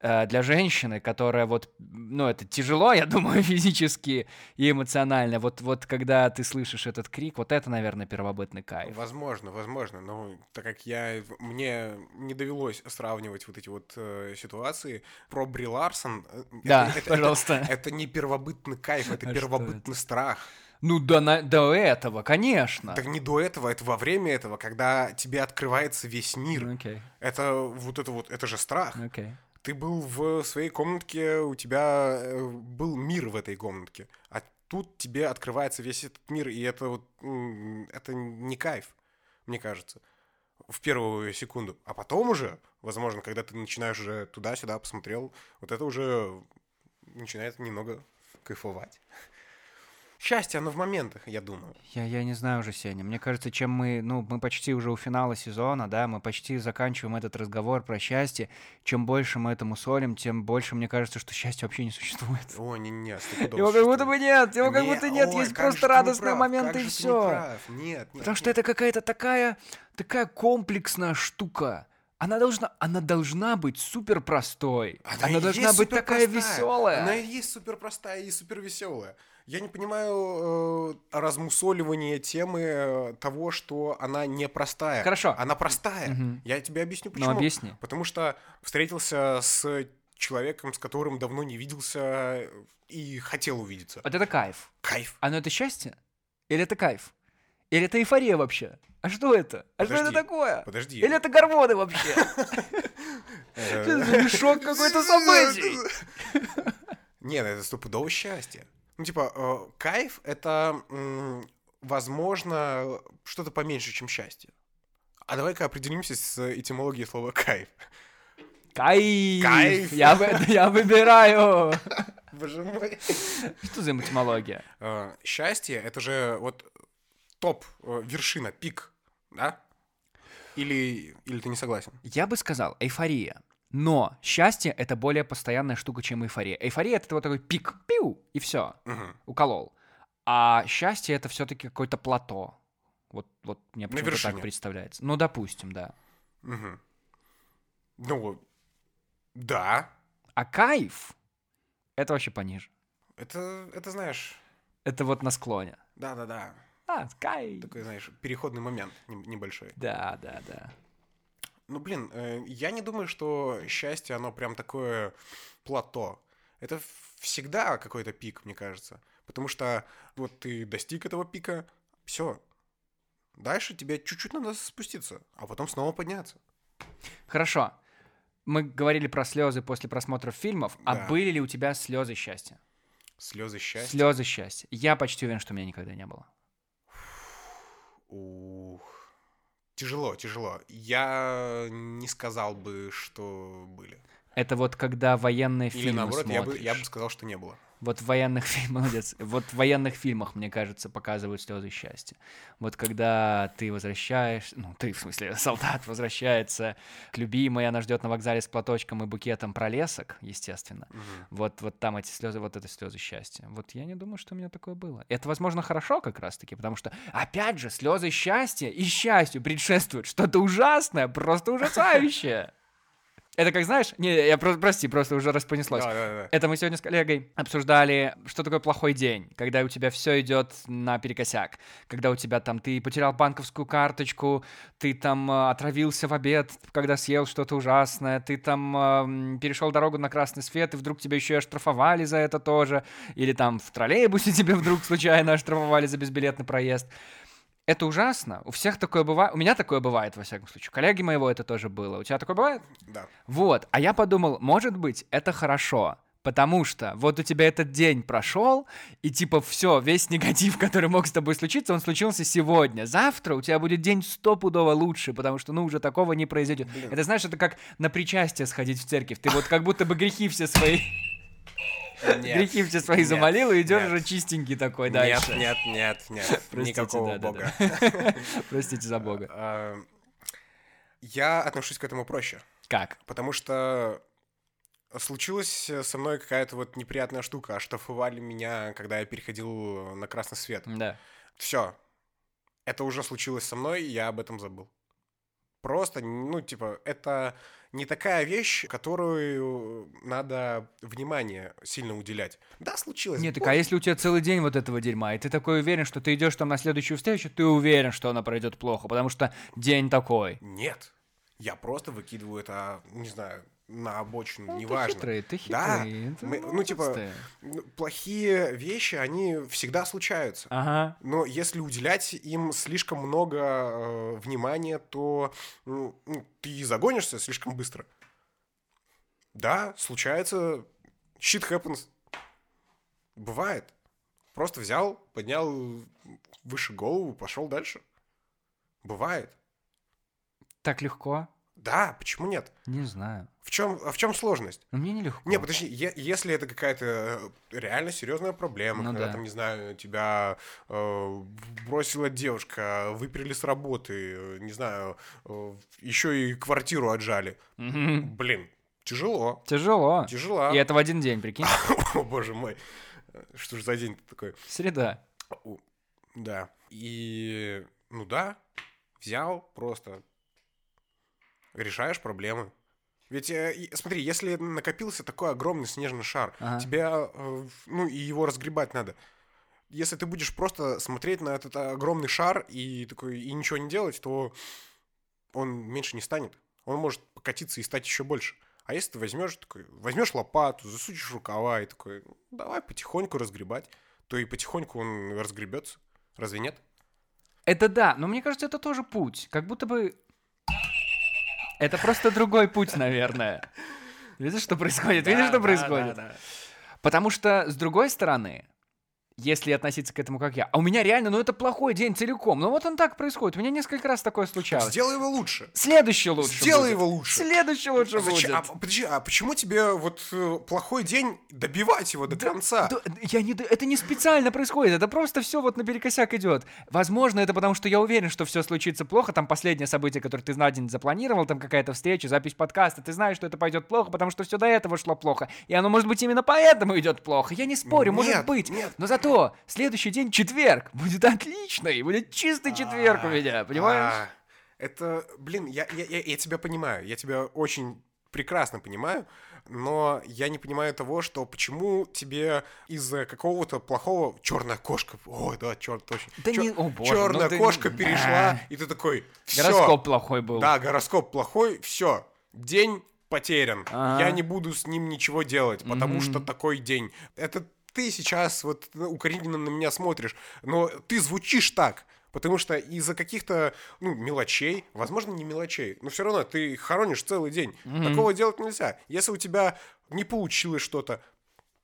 для женщины, которая вот, ну, это тяжело, я думаю, физически и эмоционально. Вот, вот когда ты слышишь этот крик, вот это, наверное, первобытный кайф. Возможно, возможно, но так как я мне не довелось сравнивать вот эти вот э, ситуации про Бри Ларсон, э, Да, это- это- пожалуйста. Это, это не первобытный кайф, это А первобытный страх. Ну, до, на- до этого, конечно. Так не до этого, это во время этого, когда тебе открывается весь мир. Ну, Окей, Это вот это вот, это же страх. окей. Ты был в своей комнатке, у тебя э, был мир в этой комнатке, а тут тебе открывается весь этот мир, и это вот это не кайф, мне кажется, в первую секунду. А потом уже, возможно, когда ты начинаешь уже туда-сюда посмотрел, вот это уже начинает немного кайфовать. Счастье, оно в моментах, я думаю. Я, я не знаю уже, Сеня. Мне кажется, чем мы, ну, мы почти уже у финала сезона, да, мы почти заканчиваем этот разговор про счастье. Чем больше мы этому солим, тем больше мне кажется, что счастья вообще не существует. О, не-не, стопудово Его как будто бы нет, его как Не, будто нет, ой, есть как просто не радостные прав, моменты как и не все. прав. Нет, нет, Потому что нет. это какая-то такая, такая комплексная штука. Она должна, она должна быть супер простой. Она, есть должна быть такая веселая. Она и есть супер простая и супер веселая. Я не понимаю э, размусоливание темы э, того, что она непростая. Хорошо. Она простая. Мгм. Я тебе объясню Ну, почему. объясни. Потому что встретился с человеком, с которым давно не виделся и хотел увидеться. Вот это кайф. Кайф. Оно это счастье? Или это кайф? Или это эйфория вообще? А что это? А что это Подожди, такое? Подожди. Или это гормоны вообще? Что это за мешок какой-то событий? Нет, это стопудово счастье. Ну, типа, э, кайф — это, м, возможно, что-то поменьше, чем счастье. А давай-ка определимся с этимологией слова «кайф». Кайф! Кайф. Я, вы- я выбираю! Боже мой. Что за матемология? Э, Счастье — это же вот топ, э, вершина, пик, да? Или, или ты не согласен? Я бы сказал эйфория. Но счастье — это более постоянная штука, чем эйфория. Эйфория — это вот такой пик, пиу, и все, Мгм. уколол. А счастье — это все-таки какое-то плато. Вот, вот мне почему-то так представляется. Ну, допустим, да. Мгм. Ну, да. А кайф — это вообще пониже. Это, это знаешь, Это вот на склоне. да-да-да. А, кайф. Такой, знаешь, переходный момент не- небольшой. Да, да, да. Ну, блин, э, я не думаю, что счастье, оно прям такое плато. Это всегда какой-то пик, мне кажется. Потому что вот ты достиг этого пика, все. Дальше тебе чуть-чуть надо спуститься, а потом снова подняться. Хорошо. Мы говорили про слезы после просмотров фильмов. А Да. были ли у тебя слезы счастья? Слезы счастья. Слезы счастья. Я почти уверен, что у меня никогда не было. Ух. Тяжело, тяжело. Я не сказал бы, что были. Это вот когда военные Или фильмы наоборот, я бы, смотришь. я бы сказал, что не было. Вот в военных фильмах, молодец, вот в военных фильмах, мне кажется, показывают слезы счастья. Вот когда ты возвращаешь, ну, ты, в смысле, солдат возвращается к любимой, она ждет на вокзале с платочком и букетом пролесок, естественно. Вот, вот там эти слезы, вот это слезы счастья. Вот я не думаю, что у меня такое было. Это, возможно, хорошо как раз-таки, потому что, опять же, слезы счастья и счастью предшествует что-то ужасное, просто ужасающее. Это как, знаешь, не, я про- прости, просто уже распонеслось. Да, да, да. Это мы сегодня с коллегой обсуждали, что такое плохой день, когда у тебя все идет на перекосяк, когда у тебя там ты потерял банковскую карточку, ты там э, отравился в обед, когда съел что-то ужасное, ты там эм, перешел дорогу на красный свет, и вдруг тебя еще и оштрафовали за это тоже, или там в троллейбусе тебе вдруг случайно оштрафовали за безбилетный проезд. Это ужасно. У всех такое бывает. У меня такое бывает, во всяком случае. Коллеги моего это тоже было. У тебя такое бывает? Да. Вот, а я подумал, может быть, это хорошо, потому что вот у тебя этот день прошел, и типа все, весь негатив, который мог с тобой случиться, он случился сегодня. Завтра у тебя будет день стопудово лучше, потому что, ну, уже такого не произойдет. Блин. Это знаешь, это как на причастие сходить в церковь. Ты вот как будто бы грехи все свои, Нет. грехи все свои Нет. замолил, и идешь Нет. уже чистенький такой Нет, дальше. нет, нет, нет. Простите, Никакого да-да-да. бога. Простите за Бога. А, Я отношусь к этому проще, Как? потому что случилась со мной какая-то вот неприятная штука. Оштрафовали меня, когда я переходил на красный свет. Да. Все. Это уже случилось со мной, и я об этом забыл. Просто, ну, типа, это не такая вещь, которую надо внимание сильно уделять. Да, случилось. Нет, так а если у тебя целый день вот этого дерьма, и ты такой уверен, что ты идешь там на следующую встречу, ты уверен, что она пройдет плохо, потому что день такой. Нет. Я просто выкидываю это, не знаю, на обочину, Ну, неважно. Ты хитрый, ты Да, хитрый. это мы- ну, типа. Ну, Плохие вещи, они всегда случаются. Ага. Но если уделять им слишком много э, внимания, то ну, ну, ты загонишься слишком быстро. Да, случается. Shit happens. Бывает. Просто взял, поднял выше голову, пошел дальше. Бывает. Так легко? Да, почему нет? Не знаю. В чем, а в чем сложность? Но мне нелегко. Не, подожди, е- если это какая-то э, реально серьезная проблема, Ну когда да. там, не знаю, тебя э, бросила девушка, выперли с работы, э, не знаю, еще и квартиру отжали. Мгм. Блин, тяжело, Тяжело. тяжело. И это в один день, прикинь. О, боже мой. Что ж за день такой? Среда. Да. И, ну да, взял просто, решаешь проблемы. Ведь, э, смотри, если накопился такой огромный снежный шар, Ага. тебя, э, ну, и его разгребать надо. Если ты будешь просто смотреть на этот огромный шар и такой и ничего не делать, то он меньше не станет. Он может покатиться и стать еще больше. А если ты возьмешь такой, возьмешь лопату, засучишь рукава и такой, «Ну, давай потихоньку разгребать, то и потихоньку он разгребется. Разве нет? Это да, но мне кажется, это тоже путь. Как будто бы... Это просто другой путь, наверное. Видишь, что происходит? Видишь, что происходит? Потому что, с другой стороны, если относиться к этому как я, а у меня реально, ну это плохой день целиком. Ну вот он так происходит. У меня несколько раз такое случалось. Сделай его лучше. Следующий лучше Сделай будет. его лучше. Следующий лучше А зачем- будет. а, подожди, а почему тебе вот э, плохой день добивать его до конца? Да, я не, это не специально происходит, это просто все вот наперекосяк идет. Возможно, это потому, что я уверен, что все случится плохо. Там последнее событие, которое ты на день запланировал, там какая-то встреча, запись подкаста. Ты знаешь, что это пойдет плохо, потому что все до этого шло плохо. И оно, может быть, именно поэтому идет плохо. Я не спорю, может Нет, быть. нет. Но зато следующий день четверг будет отличный, будет чистый четверг у меня, понимаешь? А, Это, блин, я, я, я, я тебя понимаю, я тебя очень прекрасно понимаю, но я не понимаю того, что почему тебе из-за какого-то плохого черная кошка, ой, да, черт, точно, Да не- о боже, черная ну ты- кошка перешла, Да. и ты такой, все, Гороскоп плохой был. да, гороскоп плохой, все, день потерян, Ага. я не буду с ним ничего делать, потому Мгм. что такой день. Это ты сейчас вот ну, укоризненно на меня смотришь, но ты звучишь так, потому что из-за каких-то, ну, мелочей, возможно, не мелочей, но все равно ты хоронишь целый день. Такого делать нельзя. Если у тебя не получилось что-то,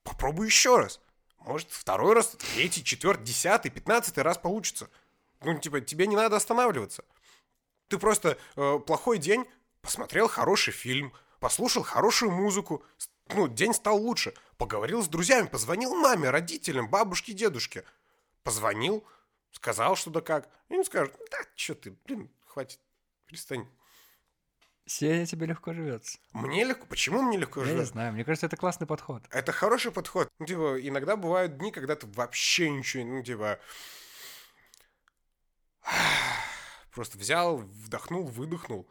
попробуй еще раз. Может, второй раз, третий, четвертый, десятый, пятнадцатый раз получится. Ну, типа, тебе не надо останавливаться. Ты просто э, плохой день, посмотрел хороший фильм, послушал хорошую музыку, ну, день стал лучше. Поговорил с друзьями, позвонил маме, родителям, бабушке, дедушке. Позвонил, сказал, что да как. И они скажут, да, что ты, блин, хватит, перестань. Сеня, тебе легко живется. Мне легко, почему мне легко Я не живется? знаю, мне кажется, это классный подход. Это хороший подход. Ну, типа, иногда бывают дни, когда ты вообще ничего, ну, типа... Просто взял, вдохнул, выдохнул.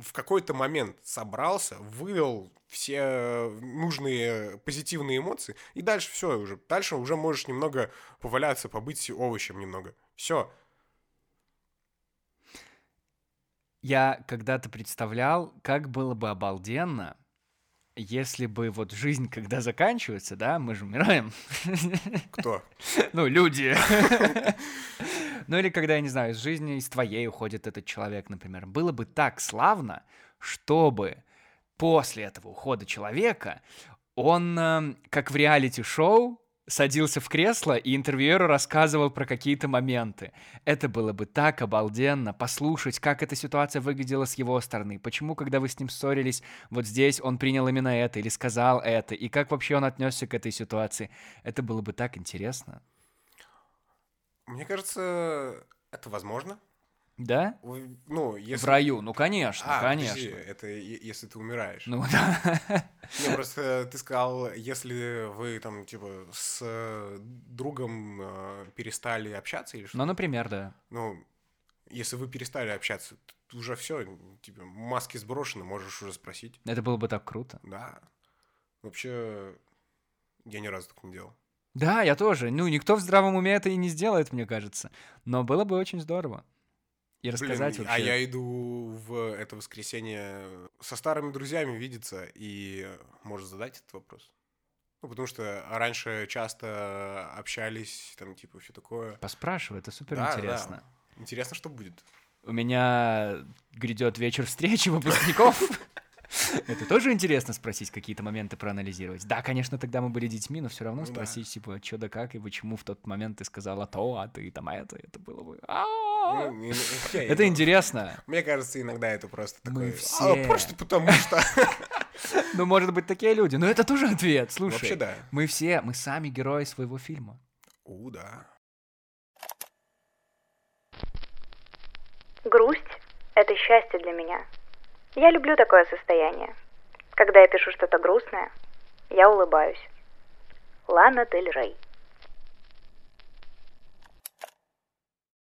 В какой-то момент собрался, вывел все нужные позитивные эмоции, и дальше все уже. Дальше уже можешь немного поваляться, побыть овощем немного. Все. Я когда-то представлял, как было бы обалденно, если бы вот жизнь, когда заканчивается, да, мы же умираем, Кто? ну, люди. Ну, или когда, я не знаю, из жизни, из твоей уходит этот человек, например. Было бы так славно, чтобы после этого ухода человека он, э, как в реалити-шоу, садился в кресло и интервьюеру рассказывал про какие-то моменты. Это было бы так обалденно, послушать, как эта ситуация выглядела с его стороны. Почему, когда вы с ним ссорились, вот здесь он принял именно это или сказал это, и как вообще он отнесся к этой ситуации. Это было бы так интересно. Мне кажется, это возможно. Да? Ну, если... В раю, ну конечно, А, конечно. подожди, это если ты умираешь. Ну да. Не, просто ты сказал, если вы там, типа, с э, другом э, перестали общаться или что? Ну, например, да. Ну, если вы перестали общаться, уже все, типа, маски сброшены, можешь уже спросить. Это было бы так круто. Да. Вообще, я ни разу так не делал. Да, я тоже. Ну, никто в здравом уме это и не сделает, мне кажется. Но было бы очень здорово. И Блин, рассказать вообще. а я иду в это воскресенье со старыми друзьями видеться и может задать этот вопрос. Ну, потому что раньше часто общались, там, типа, все такое. Поспрашивай, это супер Да, интересно. да. Интересно, что будет. У меня грядет вечер встречи выпускников. Это тоже интересно спросить, какие-то моменты проанализировать. Да, конечно, тогда мы были детьми, но все равно Ну спросить, типа, что да как, и почему в тот момент ты сказала то, а ты там это, это было бы... А! Ну, Это интересно. Мне кажется, иногда это просто Мы такое. все. «А, просто потому что. Ну, может быть, такие люди. Но это тоже ответ. Слушай, Вообще да. мы все, мы сами герои своего фильма. У, да. Грусть — это счастье для меня. Я люблю такое состояние. Когда я пишу что-то грустное, я улыбаюсь. Лана Дель Рей.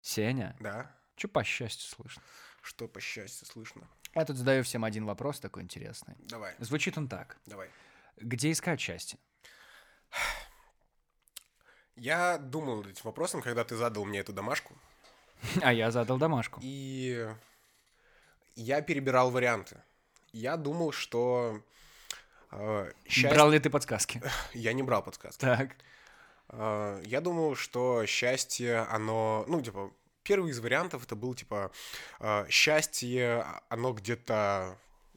Сеня, Да. что по счастью слышно? Что по счастью слышно. Я тут задаю всем один вопрос такой интересный. Давай, Звучит он так. давай. Где искать счастье? Я думал над этим вопросом, когда ты задал мне эту домашку. А я задал домашку. И я перебирал варианты. Я думал, что э, счастье... Брал ли ты подсказки? Я не брал подсказки. Так. Э, Я думал, что счастье, оно... Ну, типа, первый из вариантов это был, типа, э, счастье, оно где-то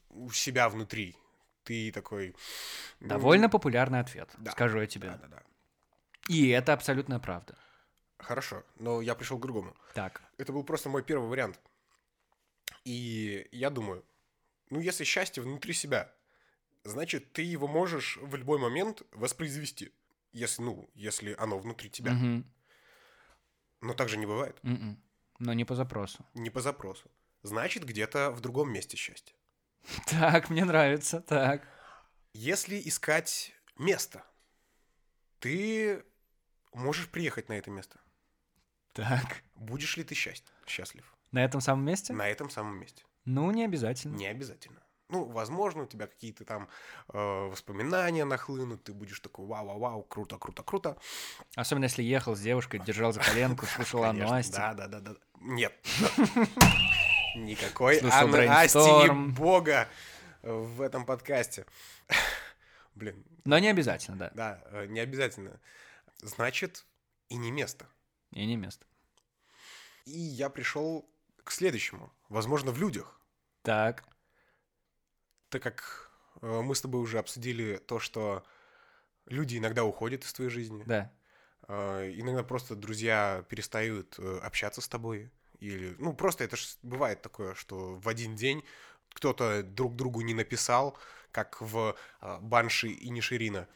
у себя внутри. Ты такой... ну, Довольно популярный ответ, Да. скажу я тебе. Да-да-да. И это абсолютная правда. Хорошо, но я пришел к другому. Так. Это был просто мой первый вариант. И я думаю, ну, если счастье внутри себя, значит, ты его можешь в любой момент воспроизвести. Если, ну, если оно внутри тебя. Мгм. Но так же не бывает. Мгм. Но не по запросу. Не по запросу. Значит, где-то в другом месте счастье. Так, мне нравится. Так. Если искать место, ты можешь приехать на это место. Так. Будешь ли ты счаст... счастлив? На этом самом месте? На этом самом месте. Ну, не обязательно. Не обязательно. Ну, возможно, у тебя какие-то там э, воспоминания нахлынут, ты будешь такой вау-вау-вау, круто, круто, круто. Особенно если ехал с девушкой, держал за коленку, слушал Анну Асти. Да, да, да, да. Нет. Никакой Анны Асти Brainstorm. бога в этом подкасте. Блин, Но не обязательно, да. да, э, не обязательно. Значит, и не место. И не место. И я пришел к следующему. Возможно, в людях. Так. Так как э, мы с тобой уже обсудили то, что люди иногда уходят из твоей жизни. Да. Э, иногда просто друзья перестают э, общаться с тобой. Или, ну, просто это ж бывает такое, что в один день кто-то друг другу не написал, как в Банши и Ниширина.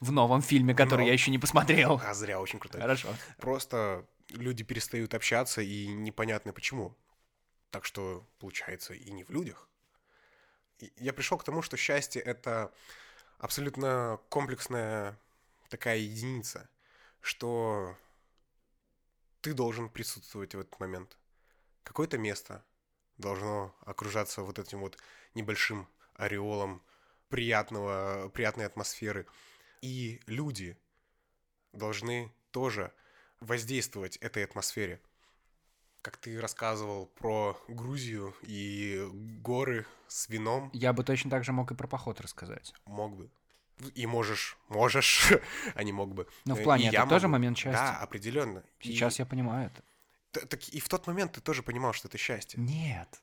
В новом фильме, который Но- я еще не посмотрел. А зря, очень круто. Хорошо. Просто люди перестают общаться, и непонятно почему. Так что, получается, и не в людях. И Я пришел к тому, что счастье — это абсолютно комплексная такая единица, что ты должен присутствовать в этот момент. Какое-то место должно окружаться вот этим вот небольшим ореолом приятного, приятной атмосферы. И люди должны тоже воздействовать этой атмосфере. Как ты рассказывал про Грузию и горы с вином, Я бы точно так же мог и про поход рассказать. мог бы. И можешь, можешь, а не мог бы. Но в Э, плане и это я тоже могу. момент счастья. Да, определенно. Сейчас я понимаю это. я... Так и в тот момент ты тоже понимал, что это счастье. Нет.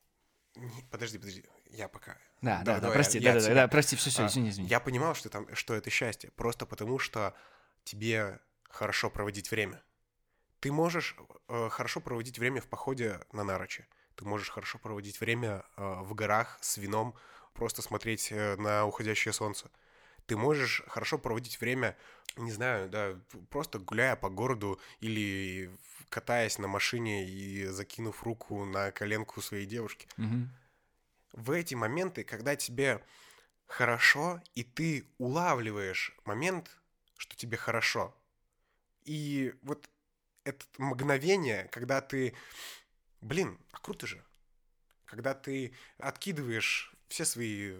Не, подожди, подожди, я пока. Да, да, да, давай, прости, я да, от да, себя. да, прости, все, все, А, извини, извини. Я понимал, что там, что это счастье, просто потому что тебе хорошо проводить время. Ты можешь э, хорошо проводить время в походе на Нарочи. Ты можешь хорошо проводить время э, в горах с вином, просто смотреть э, на уходящее солнце. Ты можешь хорошо проводить время, не знаю, да, просто гуляя по городу или катаясь на машине и закинув руку на коленку своей девушки Мгм. в эти моменты, когда тебе хорошо, и ты улавливаешь момент, что тебе хорошо. И вот это мгновение, когда ты, блин, а круто же. Когда ты откидываешь все свои э,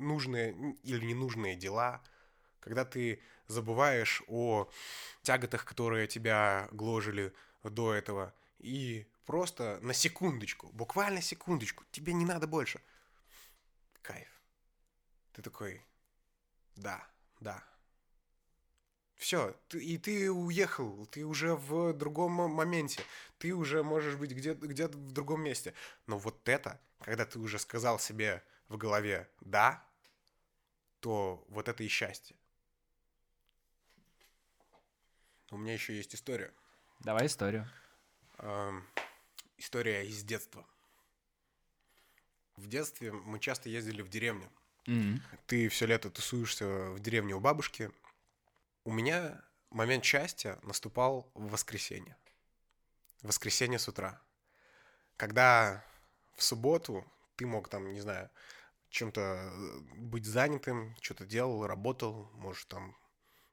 нужные или ненужные дела, когда ты забываешь о тяготах, которые тебя гложили до этого, и просто на секундочку, буквально секундочку, тебе не надо больше. Кайф. Ты такой, да, да. Все, и ты уехал, ты уже в другом мо- моменте, ты уже можешь быть где-то где в другом месте. Но вот это, когда ты уже сказал себе в голове «да», то вот это и счастье. У меня еще есть история. Давай историю. Эм, история из детства. В детстве мы часто ездили в деревню. Мгм. Ты все лето тусуешься в деревне у бабушки. У меня момент счастья наступал в воскресенье. В воскресенье с утра. Когда в субботу ты мог там, не знаю, чем-то э, быть занятым, что-то делал, работал, может там,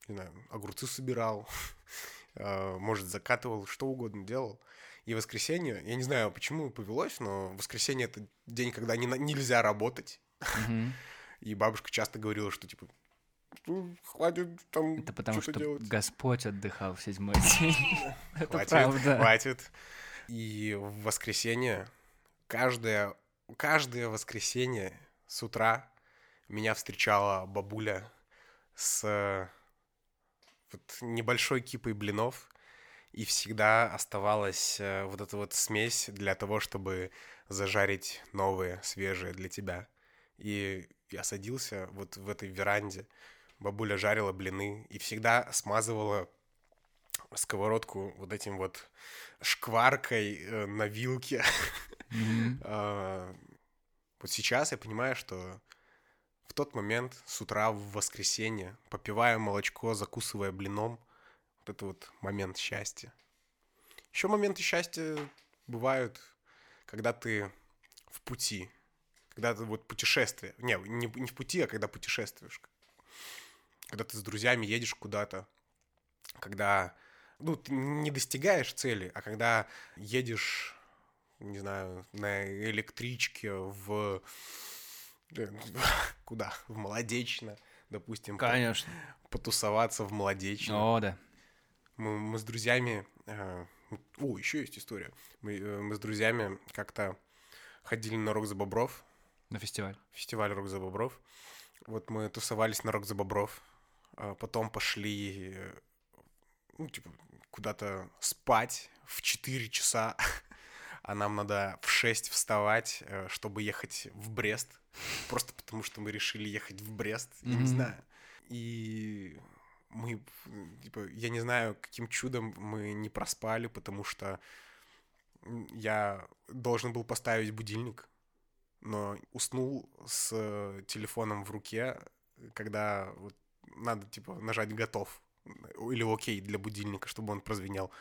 не знаю, огурцы собирал, э, может закатывал, что угодно делал. И воскресенье, я не знаю, почему повелось, но воскресенье это день, когда не, нельзя работать. Мгм. И бабушка часто говорила, что типа «Ну, хватит там Это потому что делать. Господь отдыхал в седьмой день. Это Хватит, правда. хватит. И в воскресенье, каждое, каждое воскресенье с утра меня встречала бабуля с вот небольшой кипой блинов, и всегда оставалась э, вот эта вот смесь для того, чтобы зажарить новые, свежие для тебя. И я садился вот в этой веранде, бабуля жарила блины и всегда смазывала сковородку вот этим вот шкваркой э, на вилке. А, Вот сейчас я понимаю, что в тот момент с утра в воскресенье, попивая молочко, закусывая блином, вот это вот момент счастья. Еще моменты счастья бывают, когда ты в пути, когда ты вот путешествие. Не, не, не в пути, а когда путешествуешь. Когда ты с друзьями едешь куда-то, когда ну, ты не достигаешь цели, а когда едешь, не знаю, на электричке в... э, Куда? В Молодечно, допустим. Конечно. Потусоваться в Молодечно. О, да. Мы, мы с друзьями... э, О, еще есть история. Мы, э, мы с друзьями как-то ходили на Рок за Бобров, На фестиваль. фестиваль Рок за Бобров. Вот мы тусовались на Рок за Бобров, потом пошли, э, ну, типа, куда-то спать в 4 часа, а нам надо в 6 вставать, э, чтобы ехать в Брест, просто потому что мы решили ехать в Брест, я не знаю. И мы, типа, я не знаю, каким чудом мы не проспали, потому что я должен был поставить будильник, но уснул с э, телефоном в руке, когда вот надо, типа, нажать «готов» или «окей» для будильника, чтобы он прозвенел.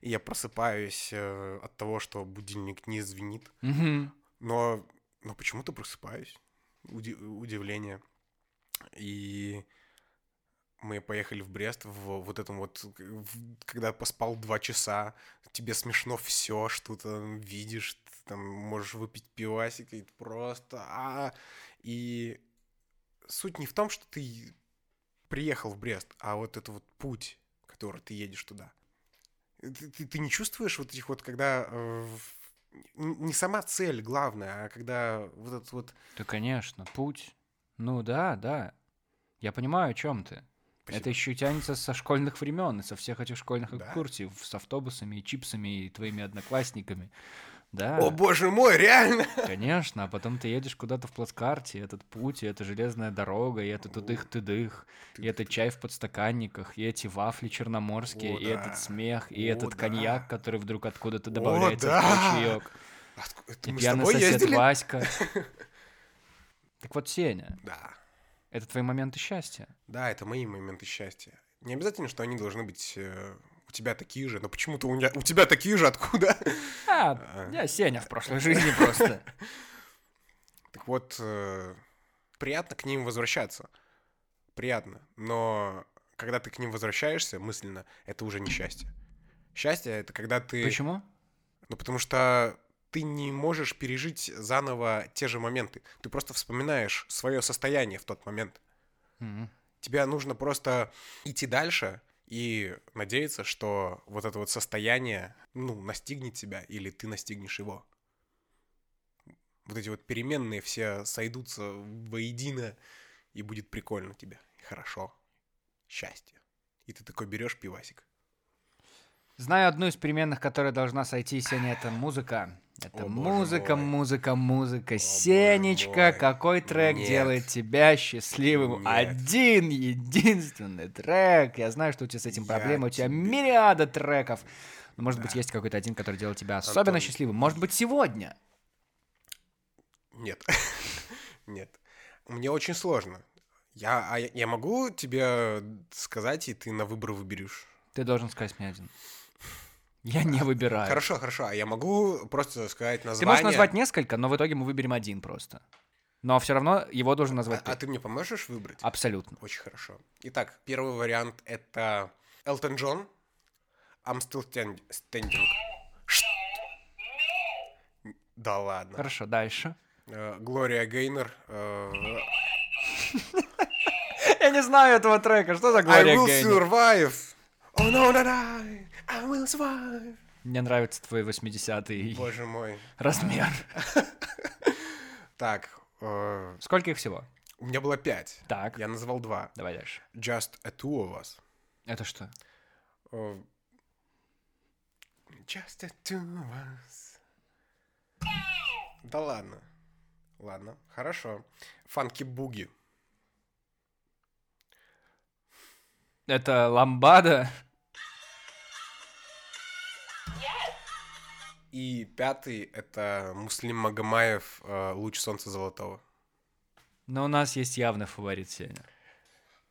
И я просыпаюсь э, от того, что будильник не звенит, Мгм. но, но почему-то просыпаюсь. Уди- удивление. И мы поехали в Брест в вот этом вот, в- когда поспал два часа, тебе смешно все, что ты там видишь, ты там можешь выпить пивасик, и просто... а И суть не в том, что ты приехал в Брест, а вот это вот путь, который ты едешь туда. Ты, ты- ты не чувствуешь вот этих вот, когда... э, не сама цель главная, а когда вот этот вот... Да, конечно, путь. Ну да, да. Я понимаю, о чем ты. Спасибо. Это еще тянется со школьных времен, и со всех этих школьных Да. экскурсий в- с автобусами и чипсами и твоими одноклассниками. Да, О боже мой, реально! конечно. А потом ты едешь куда-то в плацкарте, этот путь, и эта железная дорога, и это тудых-тыдых, и этот чай в подстаканниках, и эти вафли черноморские, О, и да. этот смех, и О, этот да. коньяк, который вдруг откуда-то добавляется в да. твой чаек. Отку- это И мы с пьяный тобой сосед ездили? Васька. Так вот, Сеня, Да. это твои моменты счастья. Да, это мои моменты счастья. Не обязательно, что они должны быть э, тебя такие же, но почему-то у, меня, у тебя такие же откуда? А, А. я Сеня в прошлой жизни просто. Так вот, э, приятно к ним возвращаться. Приятно. Но когда ты к ним возвращаешься мысленно, это уже не счастье. Счастье — это когда ты... Почему? Ну, потому что ты не можешь пережить заново те же моменты. Ты просто вспоминаешь свое состояние в тот момент. М. Тебе нужно просто идти дальше и надеяться, что вот это вот состояние, ну, настигнет тебя, или ты настигнешь его. Вот эти вот переменные все сойдутся воедино, и будет прикольно тебе. Хорошо. Счастье. И ты такой берешь пивасик. Знаю одну из переменных, которая должна сойти, Сеня, это музыка. Это О, музыка, мой. музыка, музыка. боже Сенечка, какой трек Нет. делает тебя счастливым? Нет. Один единственный трек. Я знаю, что у тебя с этим проблемы, у тебя тебе- мириада треков. Но, может быть, Да. есть какой-то один, который делает тебя особенно Антон. счастливым. Может быть, сегодня. Нет. Нет. Мне очень сложно. Я, а я, я могу тебе сказать, и ты на выбор выберешь? Ты должен сказать мне один. Я не выбираю. Хорошо, хорошо. А я могу просто сказать Ты название? можешь назвать несколько, но в итоге мы выберем один просто. Но все равно его должен А, назвать а ты. ты мне поможешь выбрать? Абсолютно. Очень хорошо. Итак, первый вариант — это Элтон Джон. I'm still stand- standing. Да ладно. Хорошо, дальше. Э, Глория Гейнер. э, Я не знаю этого трека. Что за I Глория will Гейнер? survive. Oh no, no, no. I will survive. Мне нравится твой 80-й Боже мой. размер. Так, э, Сколько их всего? у меня было пять. Так, Я назвал два. давай дальше. Just a two of us. Это что? Э, Just a two of us. Да ладно. Ладно, хорошо. Фанки буги. Это ламбада? И пятый — это Муслим Магомаев э, «Луч солнца золотого». Но у нас есть явный фаворит, Сеня.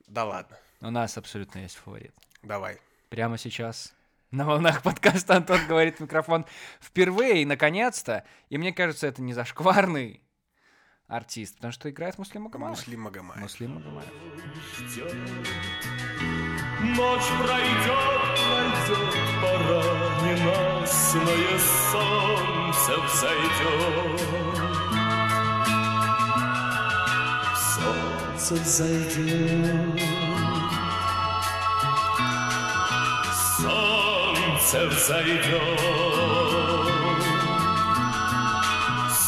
Да ладно, У нас абсолютно есть фаворит. давай. Прямо сейчас на волнах подкаста Антон говорит в микрофон впервые и наконец-то. И мне кажется, это не зашкварный артист, потому что играет Муслим Магомаев. Муслим Магомаев. Муслим Магомаев. ждет. Ночь пройдет, пройдет, пора ненастное солнце взойдет. Солнце взойдет. Солнце взойдет.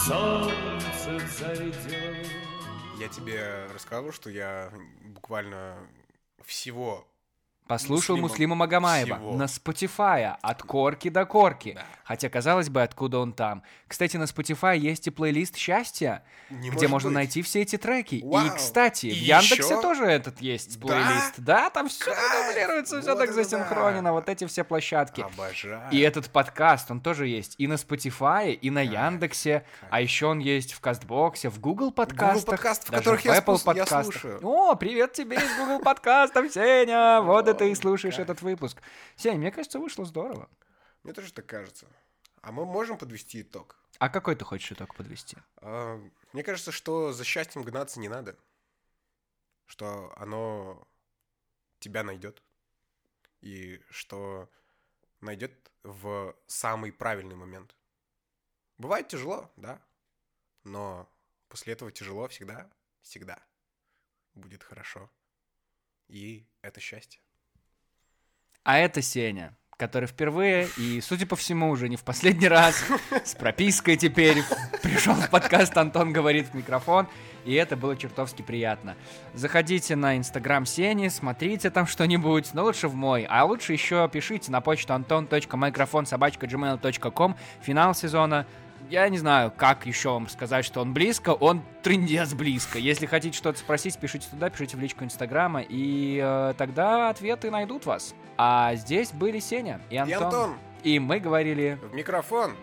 Солнце взойдет. Я тебе рассказывал, что я буквально всего Послушал Муслима Муслима Магомаева всего. на Spotify от корки до корки. Да. Хотя, казалось бы, откуда он там. Кстати, на Spotify есть и плейлист счастья, Не где может можно быть. найти все эти треки. И, Вау. кстати, И в Яндексе ещё? тоже этот есть Да? плейлист. Да, там все Кайф! дублируется, все Вот так это засинхронено, да. вот эти все площадки. Обожаю. И этот подкаст, он тоже есть и на Spotify, и на Яндексе, а еще он есть в Кастбоксе, в Google подкастах, подкастах, в даже которых я Apple спус- я подкастах. слушаю. О, привет тебе из Google подкастов, Сеня! Вот и слушаешь этот выпуск. Сень, мне кажется, вышло здорово. Мне тоже так кажется. А мы можем подвести итог? А какой ты хочешь итог подвести? А, Мне кажется, что за счастьем гнаться не надо. Что оно тебя найдет. И что найдет в самый правильный момент. Бывает тяжело, да. Но после этого тяжело всегда, всегда будет хорошо. И это счастье. А это Сеня, который впервые и, судя по всему, уже не в последний раз с пропиской теперь пришел в подкаст «Антон говорит в микрофон», и это было чертовски приятно. Заходите на инстаграм Сени, смотрите там что-нибудь, но лучше в мой, а лучше еще пишите на почту anton.microfonsobachka.gmail.com финал сезона. Я не знаю, как еще вам сказать, что он близко, он трындец близко. Если хотите что-то спросить, пишите туда, пишите в личку Инстаграма, и э, тогда ответы найдут вас. А здесь были Сеня и Антон. И Антон, И мы говорили... в микрофон.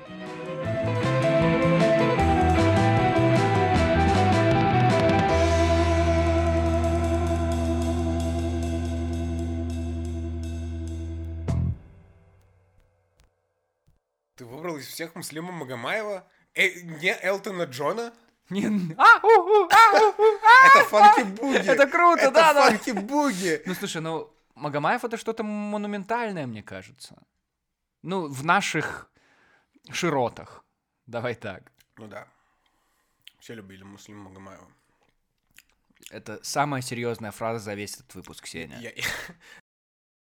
Из всех Муслима Магомаева? Э, не Элтона Джона? Не- А, у, у, а, у, а! Это Фанки Буги! Это круто, Это да, да. Фанки Буги! Ну, слушай, ну, Магомаев это что-то монументальное, мне кажется. Ну, в наших широтах. Давай так. Ну да. Все любили Муслима Магомаева. Это самая серьезная фраза за весь этот выпуск, Сеня. Я,